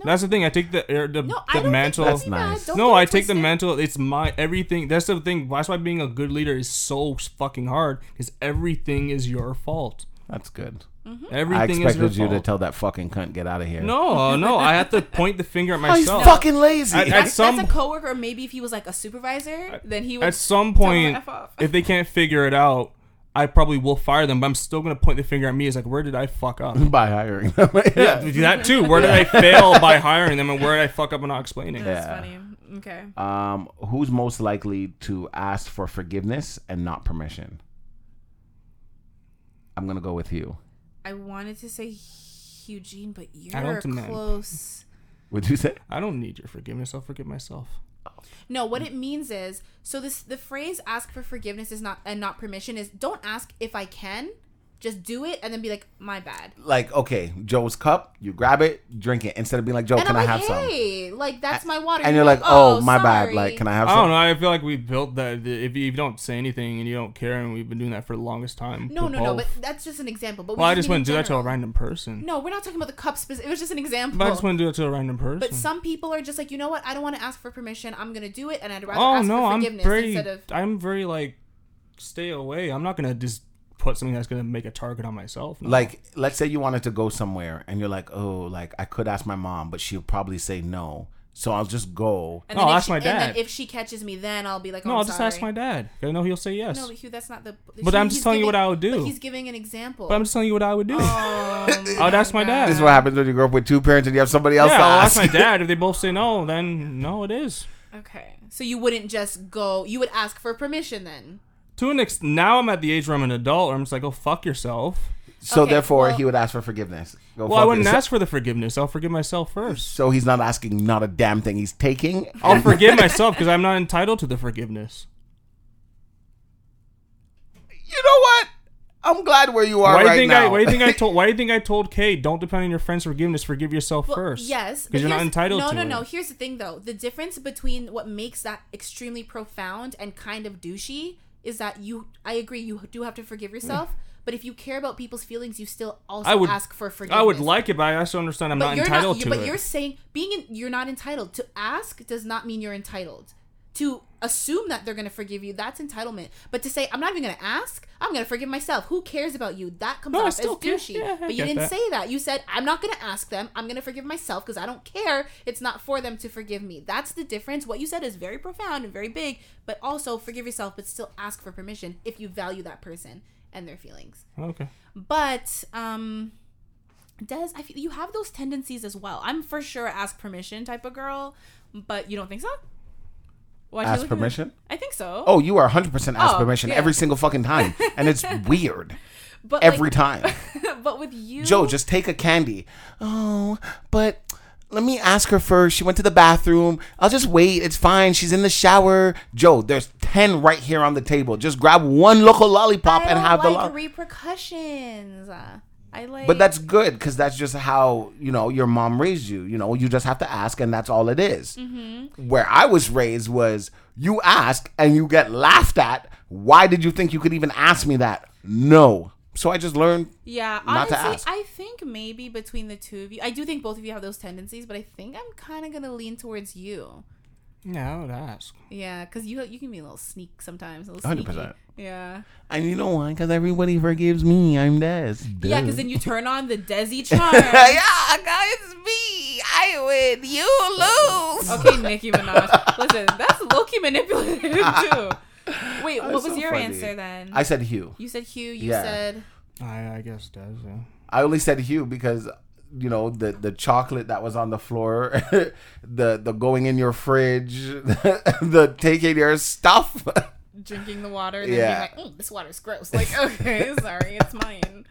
That's the thing. I take the air, the, no, I the don't mantle. That's that'd be bad. nice. Don't no, get it I take the mantle. It's my everything. That's the thing. That's why being a good leader is so fucking hard. Because everything is your fault. That's good. Mm-hmm. Everything I is your expected you to fault. tell that fucking cunt get out of here. No, no, I have to point the finger at Oh, he's myself. fucking lazy. At- at That's, some- that's a coworker, or maybe if he was like a supervisor, then he would. At some tell him point, F off. if they can't figure it out, I probably will fire them. But I'm still gonna point the finger at me. It's like, where did I fuck up? by hiring them. yeah, that too. Where did I fail by hiring them, and where did I fuck up and not explaining? That's Yeah. funny. Okay. Um, who's most likely to ask for forgiveness and not permission? I'm gonna go with you. I wanted to say Eugene, but you're don't demand. close. Would you say? I don't need your forgiveness. I'll forgive myself. No, what it means is so this the phrase "ask for forgiveness" is not and not permission is don't ask if I can, just do it and then be like my bad. Like, okay, Joe's cup, you grab it, drink it, instead of being like, Joe, and can I'm I like, have some? hey, like that's my water. And you're like, oh, oh, my bad. Like, can I have I some? don't know. I feel like we built that. If you, if you don't say anything and you don't care, and we've been doing that for the longest time. No, with no, no. But that's just an example. But we well, I just just mean wouldn't in do that to a random person. No, we're not talking about the cup. Spec- it was just an example. But I just wouldn't do it to a random person. But some people are just like, you know what? I don't want to ask for permission. I'm gonna do it, and I'd rather oh ask no, for I'm very, instead of. I'm very like, stay away. I'm not gonna just put something that's gonna make a target on myself. No. Like, let's say you wanted to go somewhere and you're like, oh, like I could ask my mom, but she'll probably say no. So I'll just go. And No, then if ask she- my And then dad. if she catches me, then I'll be like, oh, no, I'm I'll just ask my dad. I know he'll say yes. No, but Hugh, that's not the. But I'm just he's telling you what I would do. But he's giving an example. but I'm just telling you what I would do. Oh, I would ask my dad. This is what happens when you grow up with two parents and you have somebody else yeah, to I'll ask. ask my dad. If they both say no, then no, it is. Okay, so you wouldn't just go. You would ask for permission then. To an ex- now I'm at the age where I'm an adult. Where I'm just like, oh fuck yourself. so Okay, therefore, well- he would ask for forgiveness. Go Well, I fuck wouldn't yourself. ask for the forgiveness. I'll forgive myself first. So he's not asking not a damn thing. He's taking. I'll forgive myself because I'm not entitled to the forgiveness. You know what? I'm glad where you are Why do you right think now. I? Why do you think I told? Why do you think I told Kate? Don't depend on your friend's forgiveness. Forgive yourself Well, first. Yes, but because you're not here's- entitled no, to No, it. no, no. Here's the thing, though. The difference between what makes that extremely profound and kind of douchey is that you. I agree. You do have to forgive yourself. But if you care about people's feelings, you still also I would ask for forgiveness. I would like it, but I also understand I'm but not entitled not. to but it. you're saying being in, you're not entitled to ask does not mean you're entitled. To assume that they're going to forgive you, that's entitlement. But to say I'm not even going to ask, I'm going to forgive myself. Who cares about you? That comes No, off as douchey. Yeah, but you didn't that. say that. You said I'm not going to ask them. I'm going to forgive myself because I don't care. It's not for them to forgive me. That's the difference. What you said is very profound and very big, but also forgive yourself, but still ask for permission if you value that person and their feelings. okay. But um Des, I feel you have those tendencies as well. I'm for sure ask permission type of girl, but you don't think so? Ask at permission? I think so. Oh, you are 100% ask Oh, permission yeah. every single fucking time. And it's weird. but Every like- time. but with you, Joe, just take a candy. Oh, but let me ask her first. She went to the bathroom. I'll just wait. It's fine. She's in the shower. Joe, there's 10 right here on the table. Just grab one local lollipop and have the like lo- repercussions. I like. But that's good because that's just how, you know, your mom raised you. You know, you just have to ask and that's all it is. Mm-hmm. Where I was raised was you ask and you get laughed at. Why did you think you could even ask me that? No. So I just learned yeah. not to Honestly, ask. I think maybe between the two of you, I do think both of you have those tendencies, but I think I'm kind of gonna lean towards you. Yeah, I would ask. Yeah, because you you can be a little sneak sometimes. A little sneaky. 100%. Yeah. And you know why? Because everybody forgives me. I'm Des. Yeah, because then you turn on the Desi charm. yeah, guys, it's me. I win. You lose. Okay, Nicki Minaj. Listen, that's low key manipulative too. Wait, what was so your funny. answer then? I said Hugh. you said Hugh. You Yeah. said I I guess does. Yeah. I only said Hugh because you know the the chocolate that was on the floor, the the going in your fridge, the taking your stuff. drinking the water. And Yeah. then being like, mm, this water's gross. Like, okay, sorry, it's mine.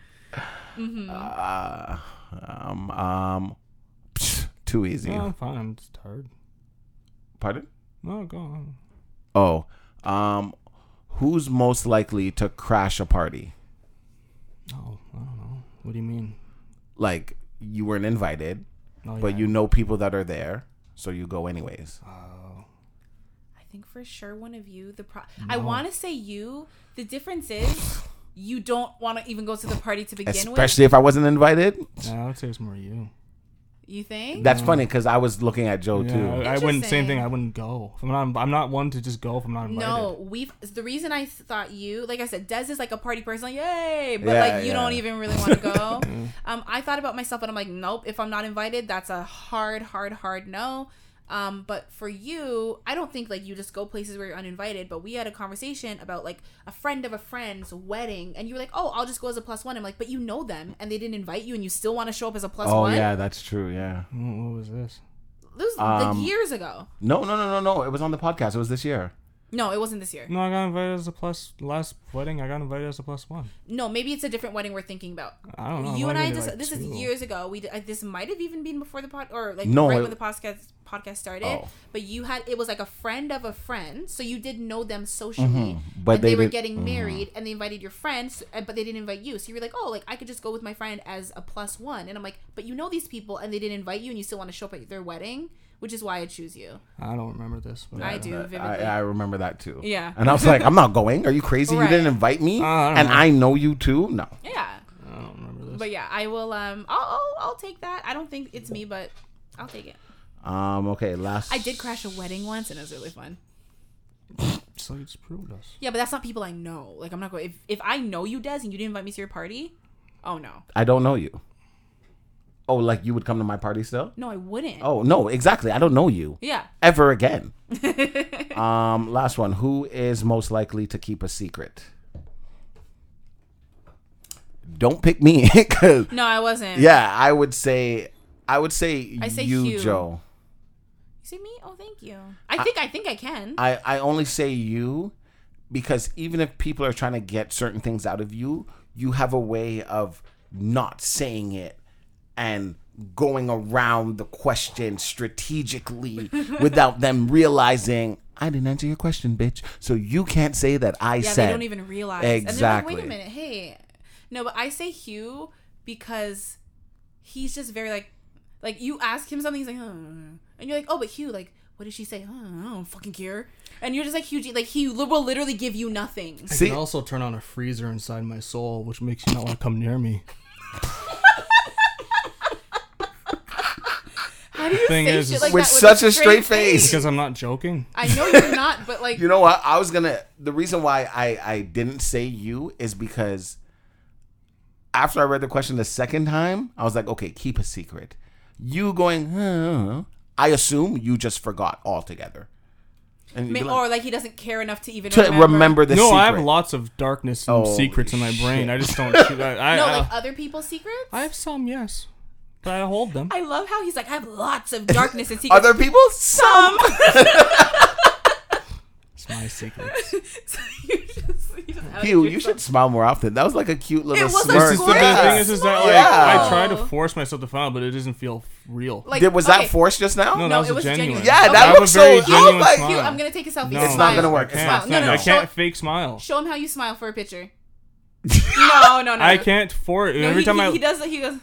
uh, um, um, psh, too easy. No, I'm fine. I'm just tired. Pardon? No, go on. Oh, um, who's most likely to crash a party? Oh, I don't know. What do you mean? Like you weren't invited, Oh, but yeah. you know people that are there, so you go anyways. Oh. I think for sure one of you. The pro- I want to say you. The difference is you don't want to even go to the party to begin with. Especially if I wasn't invited. Yeah, I would say it's more you. You think? That's funny because I was looking at Joe Yeah, too. I, I wouldn't. Same thing. I wouldn't go. If I'm not. I'm not one to just go if I'm not invited. No, we've the reason I thought you, like I said, Des is like a party person, like yay, but Yeah, like you yeah. don't even really want to go. um, I thought about myself, and I'm like, nope. If I'm not invited, that's a hard, hard, hard no. Um, but for you, I don't think like you just go places where you're uninvited. But we had a conversation about like a friend of a friend's wedding, and you were like, oh, I'll just go as a plus plus one. I'm like, but you know them, and they didn't invite you, and you still want to show up as a plus oh one. yeah, that's true. Yeah. What, what was this? this was Um, like years ago. No, no, no, no, no. It was on the podcast. It was this year. No, it wasn't this year. No, I got invited as a plus. Last wedding, I got invited as a plus one. No, maybe it's a different wedding we're thinking about. I don't know. you and I just like, this is years ago. We did, uh, this might have even been before the pod or like No, right it- when the podcast podcast started. Oh. But you had it was like a friend of a friend, so you did know them socially. But and they, they were did- getting married, and they invited your friends, but they didn't invite you. So you were like, oh, like I could just go with my friend as a plus one, and I'm like, but you know these people, and they didn't invite you, and you still want to show up at their wedding, which is why I choose you. I don't remember this. But I do I, vividly. I remember that too. Yeah. And I was like, I'm not going. Are you crazy? Right. You didn't invite me, Uh, I and know. I know you too. No. yeah, I don't remember this. but yeah, I will. Um, I'll, I'll I'll take that. I don't think it's me, but I'll take it. Um. Okay. Last. I did crash a wedding once, and it was really fun. so you just proved us. Yeah, but that's not people I know. Like I'm not going. If if I know you, Des, and you didn't invite me to your party, oh no, I don't know you. Oh, like you would come to my party still? no, I wouldn't. Oh no, exactly. I don't know you Yeah. ever again. um. Last one. Who is most likely to keep a secret? Don't pick me, because No, I wasn't. yeah, I would say, I would say, I say you, Hugh. Joe. You see me? Oh, thank you. I think I think I can. I, I only say you because even if people are trying to get certain things out of you, you have a way of not saying it and going around the question strategically without them realizing I didn't answer your question, bitch. So you can't say that I yeah, said. they don't even realize. Exactly. And they're like, wait a minute, hey. No, but I say Hugh because he's just very like, like you ask him something, he's like, oh. and you're like, oh, but Hugh, like, what did she say? Oh, I don't fucking care. And you're just like, Hugh, like he will literally give you nothing. I See- can also turn on a freezer inside my soul, which makes you not want to come near me. How do you Thing say is, shit like With that such a straight face. Because I'm not joking. I know you're not, but like, You know what? I was gonna. The reason why I I didn't say you is because after I read the question the second time, I was like, okay, keep a secret. You going? Huh, I assume you just forgot altogether. And you'd ma- like, or like he doesn't care enough to even to remember. remember, the no, secret. I have lots of darkness and Oh, secrets in my brain. shit. I just don't. I, I, No, I, like uh, other people's secrets. I have some, yes, but I hold them. I love how he's like, I have lots of darkness and secrets. Other people, some. It's my secrets. So you just, you just Hugh, you should smile more often. That was like a cute little it was a smirk. This is the best thing is, is that like Yeah. I try to force myself to smile, but it doesn't feel real. Like, Did, was okay, that forced just now? no, no, that was it was genuine. genuine. Yeah, Okay. that I have looks very so. genuine Oh my! smile. Hugh, I'm gonna take a selfie. No. It's not gonna work. I It's can't. not. No, no, no. I can't fake smile. show him how you smile for a picture. no, no, no. I can't for it. No, Every he, time he, I, he does. It, he goes.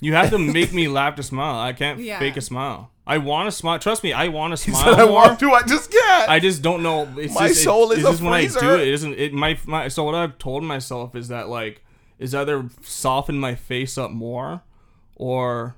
You have to make me laugh to smile. I can't Yeah. fake a smile. I want to smile. Trust me, I want to smile said, I more. want to. I just can't. I just don't know. It's My just, soul is it's a just when I do it. It isn't. It my my. So what I've told myself is that like is either soften my face up more, or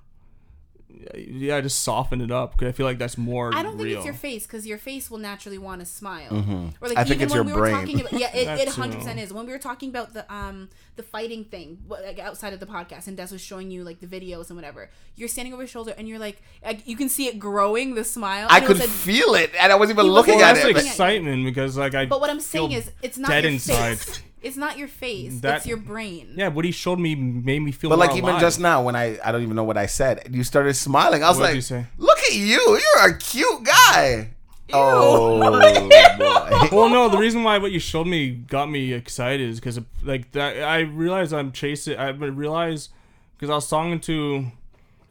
yeah, just soften it up because I feel like that's more. I don't think real. it's your face because your face will naturally want to smile. Mhm. Or like I think even it's when your we were talking about yeah, it, 100 percent is. When we were talking about the um the fighting thing what, like outside of the podcast, and Des was showing you like the videos and whatever, you're standing over his shoulder and you're like, like you can see it growing the smile. I could was a- feel it, and I wasn't even He was looking at that's it. looking but- at- excitement because like I. But what I'm saying is, it's not dead your inside. face. It's not your face. That- it's your brain. Yeah, what he showed me made me feel. But more like even alive. just now, when I I don't even know what I said, you started smiling. I was What'd like, you say? "Look at you! You're a cute guy." Oh boy! well, no, the reason why what you showed me got me excited is because like that. I realized I'm chasing. I realized because I was talking to.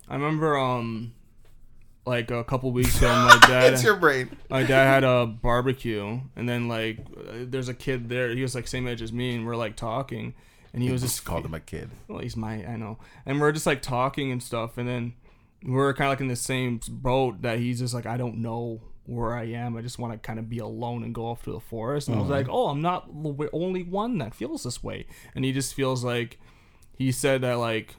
I remember um, like a couple weeks ago, my dad. it's your brain. my dad had a barbecue, and then like uh, there's a kid there. He was like same age as me, and we're like talking, and he was Just just called him a kid. well, he's my I know, and we're just like talking and stuff, and then we're kind of like in the same boat that he's just like I don't know where I am. I just want to kind of be alone and go off to the forest. And I was like, oh, I'm not the only one that feels this way. And he just feels like he said that like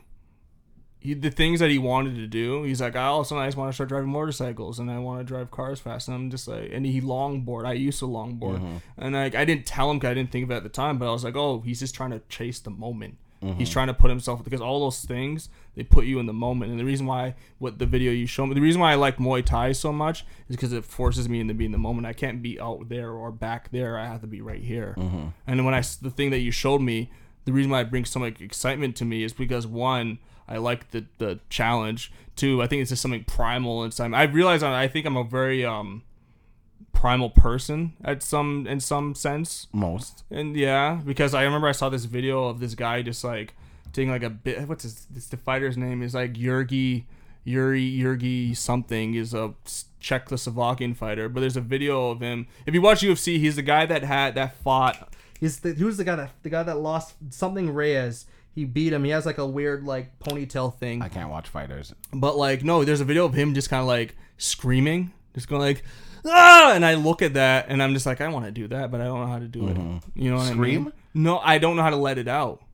he, the things that he wanted to do. He's like, I also I just want to start driving motorcycles and I want to drive cars fast. And I'm just like, and he longboard. I used to longboard, mm-hmm. and like I didn't tell him because I didn't think of it at the time. But I was like, oh, he's just trying to chase the moment. He's mm-hmm. trying to put himself because all those things they put you in the moment. And the reason why what the video you show me, the reason why I like Muay Thai so much is because it forces me into being the moment. I can't be out there or back there. I have to be right here. Mm-hmm. And when I the thing that you showed me, the reason why it brings so much excitement to me is because one, I like the the challenge. Two, I think it's just something primal inside. me. I realize I I think I'm a very um primal person at some in some sense. Most. And yeah, because I remember I saw this video of this guy just like taking like a bit. What's his? This the fighter's name is like Yurgi, Yuri Yurgi something is a Czechoslovakian fighter. But there's a video of him. If you watch UFC, he's the guy that had that fought. He's the who's the guy that the guy that lost something Reyes. He beat him. He has like a weird like ponytail thing. I can't watch fighters. But like no, there's a video of him just kind of like screaming, just going like. Ah! And I look at that and I'm just like, I want to do that, but I don't know how to do it. You know what I mean? Scream? No, I don't know how to let it out.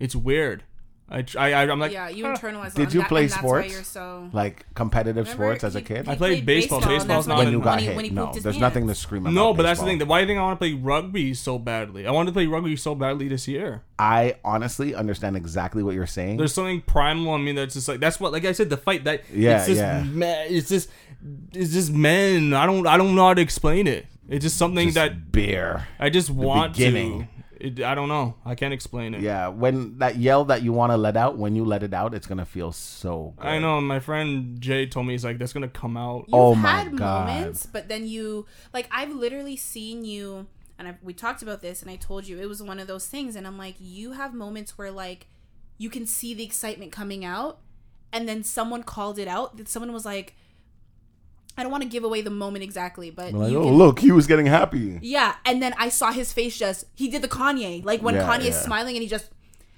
It's weird. I, tr- I, I I'm like, yeah, you internalize. Did you that- play and that's why sports? so. Like competitive Remember, sports as a kid? I played baseball. and Baseball's not when when you got when hit. when no, pooped his there's nothing to scream about. no, but that's the thing. Why do you think I want to play rugby so badly? I wanted to play rugby so badly this year. I honestly understand exactly what you're saying. There's something primal in me that's just like that's what, like I said, the fight that Yeah, it's just yeah. ma- it's just it's just men. I don't I don't know how to explain it. It's just something Just that beer. I just want beginning. to. It, I don't know. I can't explain it. Yeah, when that yell that you want to let out, when you let it out, it's gonna feel so. Good. I know. My friend Jay told me he's like that's gonna come out. Oh You've Oh my had God. moments, but then you like I've literally seen you, and I, we talked about this, and I told you it was one of those things, and I'm like, you have moments where like you can see the excitement coming out, and then someone called it out. That someone was like, I don't want to give away the moment exactly, but Like, oh can, look, he was getting happy. yeah, and then I saw his face just he did the Kanye like when Yeah, Kanye's yeah. smiling and he just,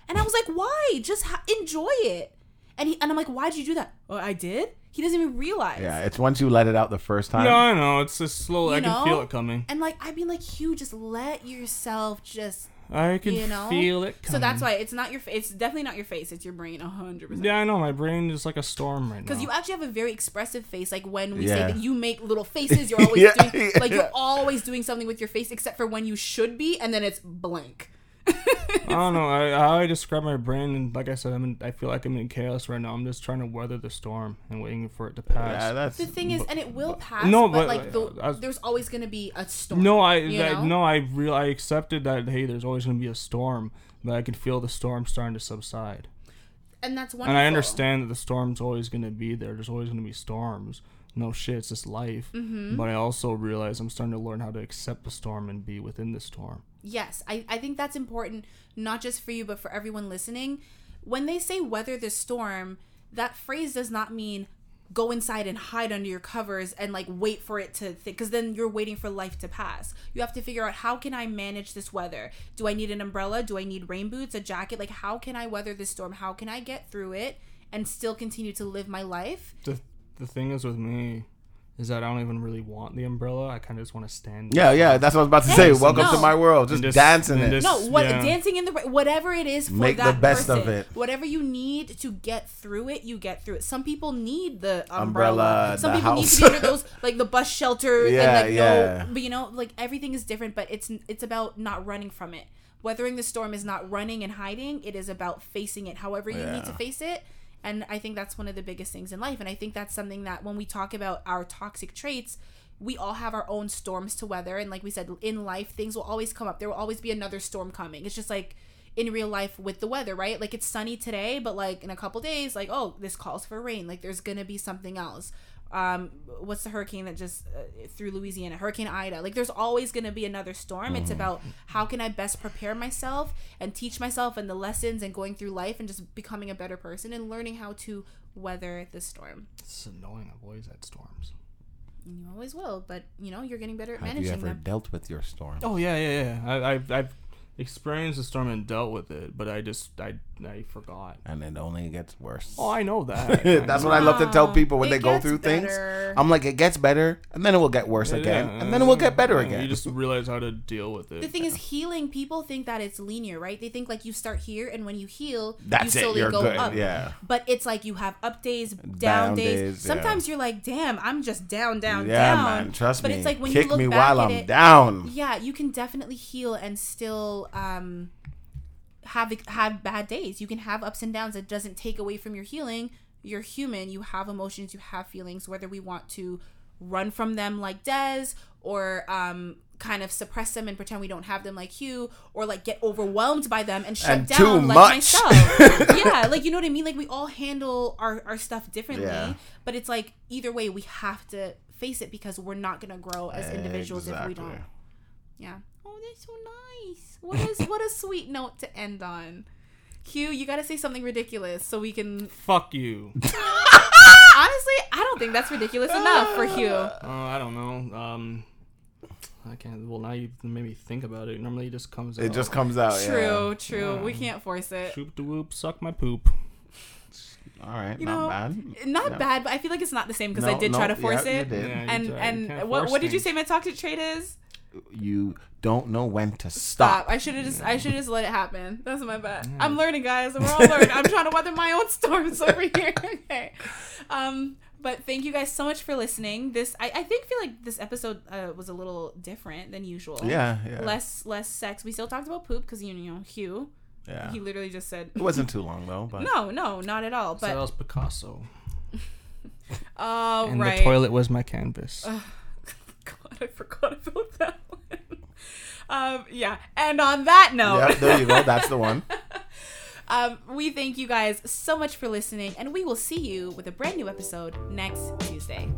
and I was like, why? Just ha- enjoy it. And he and I'm like, why did you do that? Oh, I did. He doesn't even realize. Yeah, it's once you let it out the first time. Yeah, I know. It's just slow. You I can feel it coming. And like I'd be like, Hugh, just let yourself just I can you know feel it. Coming. So that's why it's not your. fa- It's definitely not your face. It's your brain, hundred percent. Yeah, I know. My brain is like a storm right now. Because you actually have a very expressive face. Like when we Yeah. say that you make little faces, you're always Yeah, doing yeah. like you're always doing something with your face, except for when you should be, and then it's blank. I don't know. I, how I describe my brain, and like I said, I'm in, I feel like I'm in chaos right now. I'm just trying to weather the storm and waiting for it to pass. Yeah, that's The thing is, and it will pass. No, but, but, like the, I was- there's always gonna be a storm. no, I you that, no, I real I accepted that. Hey, there's always gonna be a storm, but I can feel the storm starting to subside. and that's wonderful. And I understand that the storm's always gonna be there. There's always gonna be storms. No shit, it's just life. Mm-hmm. But I also realize I'm starting to learn how to accept the storm and be within the storm. Yes, I, I think that's important, not just for you, but for everyone listening. When they say weather the storm, that phrase does not mean go inside and hide under your covers and like wait for it to think because then you're waiting for life to pass. You have to figure out how can i manage this weather? Do i need an umbrella? Do i need rain boots a jacket? Like how can i weather this storm? How can i get through it and still continue to live my life? The the thing is with me is that I don't even really want the umbrella. I kind of just want to stand. yeah, yeah. That's what I was about to say. so Welcome no. to my world. Just, just- dancing it. just- no what yeah. dancing in the whatever it is for Make the best person, of it. whatever you need to get through it you get through it some people need the umbrella, Umbrella, some the people need to be under those like the bus shelter Yeah, and like yeah. no but you know like everything is different but it's it's about not running from it weathering the storm is not running and hiding it is about facing it however you need to face it and i think that's one of the biggest things in life. And i think that's something that when we talk about our toxic traits we all have our own storms to weather. And like we said in life things will always come up. There will always be another storm coming. It's just like in real life with the weather right? Like it's sunny today but like in a couple days like oh this calls for rain. Like there's gonna be something else um what's the hurricane that just uh, through louisiana hurricane ida like there's always gonna be another storm it's about how can i best prepare myself and teach myself and the lessons and going through life and just becoming a better person and learning how to weather the storm It's annoying. I've always had storms. you always will but you know you're getting better at managing. them. Have you managing ever them dealt with your storm? Oh yeah, yeah, yeah. I, I've, I've experienced the storm and dealt with it, but I just I I forgot. and it only gets worse. Oh, I know that. That's what I love to tell people when It they go gets through things. I'm like, it gets better, and then it will get worse again, and then it will get better Yeah, again. You just realize how to deal with it. The thing is, healing people think that it's linear, right? They think like you start here, and when you heal, That's you it. slowly You're go good. up. Yeah. But it's like you have up days, down, Down days. days, yeah. Sometimes you're like, damn, I'm just down, down, yeah, down. man. Trust but me. it's like when Kick you look me back while at I'm it, down. yeah, you can definitely heal and still um have have bad days. You can have ups and downs. It doesn't take away from your healing. You're human. You have emotions. You have feelings. Whether we want to run from them like Des or um kind of suppress them and pretend we don't have them like Hugh or like get overwhelmed by them and shut And down like much. myself. yeah, like you know what I mean? Like we all handle our, our stuff differently. Yeah. But it's like either way we have to face it because we're not gonna grow as individuals if we don't. Yeah. Oh, that's so nice. What is what a sweet note to end on. Hugh, you gotta say something ridiculous so we can. Fuck you. Honestly, I don't think that's ridiculous enough for Hugh. Uh, I don't know. Um, I can't. Well, now you made me think about it. Normally, it just comes. Out. It out. just comes out. True, true. We can't force it. Shoop de whoop, suck my poop. All right. You not know, bad. Not Yeah. bad, but I feel like it's not the same because I No, did try to force yeah, you it. did. Yeah, you And try- and what what did you say my toxic trait is? You don't know when to Stop. stop. I should have just I should just let it happen. That's my bad. I'm learning, guys. We're all learning. I'm trying to weather my own storms over here. okay. Um, but thank you guys so much for listening. This I, I think feel like this episode uh, was a little different than usual. Yeah, yeah. Less less sex. We still talked about poop because you know Hugh. Yeah. He literally just said It wasn't too long though, but no, no, not at all. so that was Picasso. oh and right. the toilet was my canvas. God, I forgot about that one. Um, yeah. And on that note. Yep, there you go. That's the one. um, we thank you guys so much for listening, and we will see you with a brand new episode next Tuesday.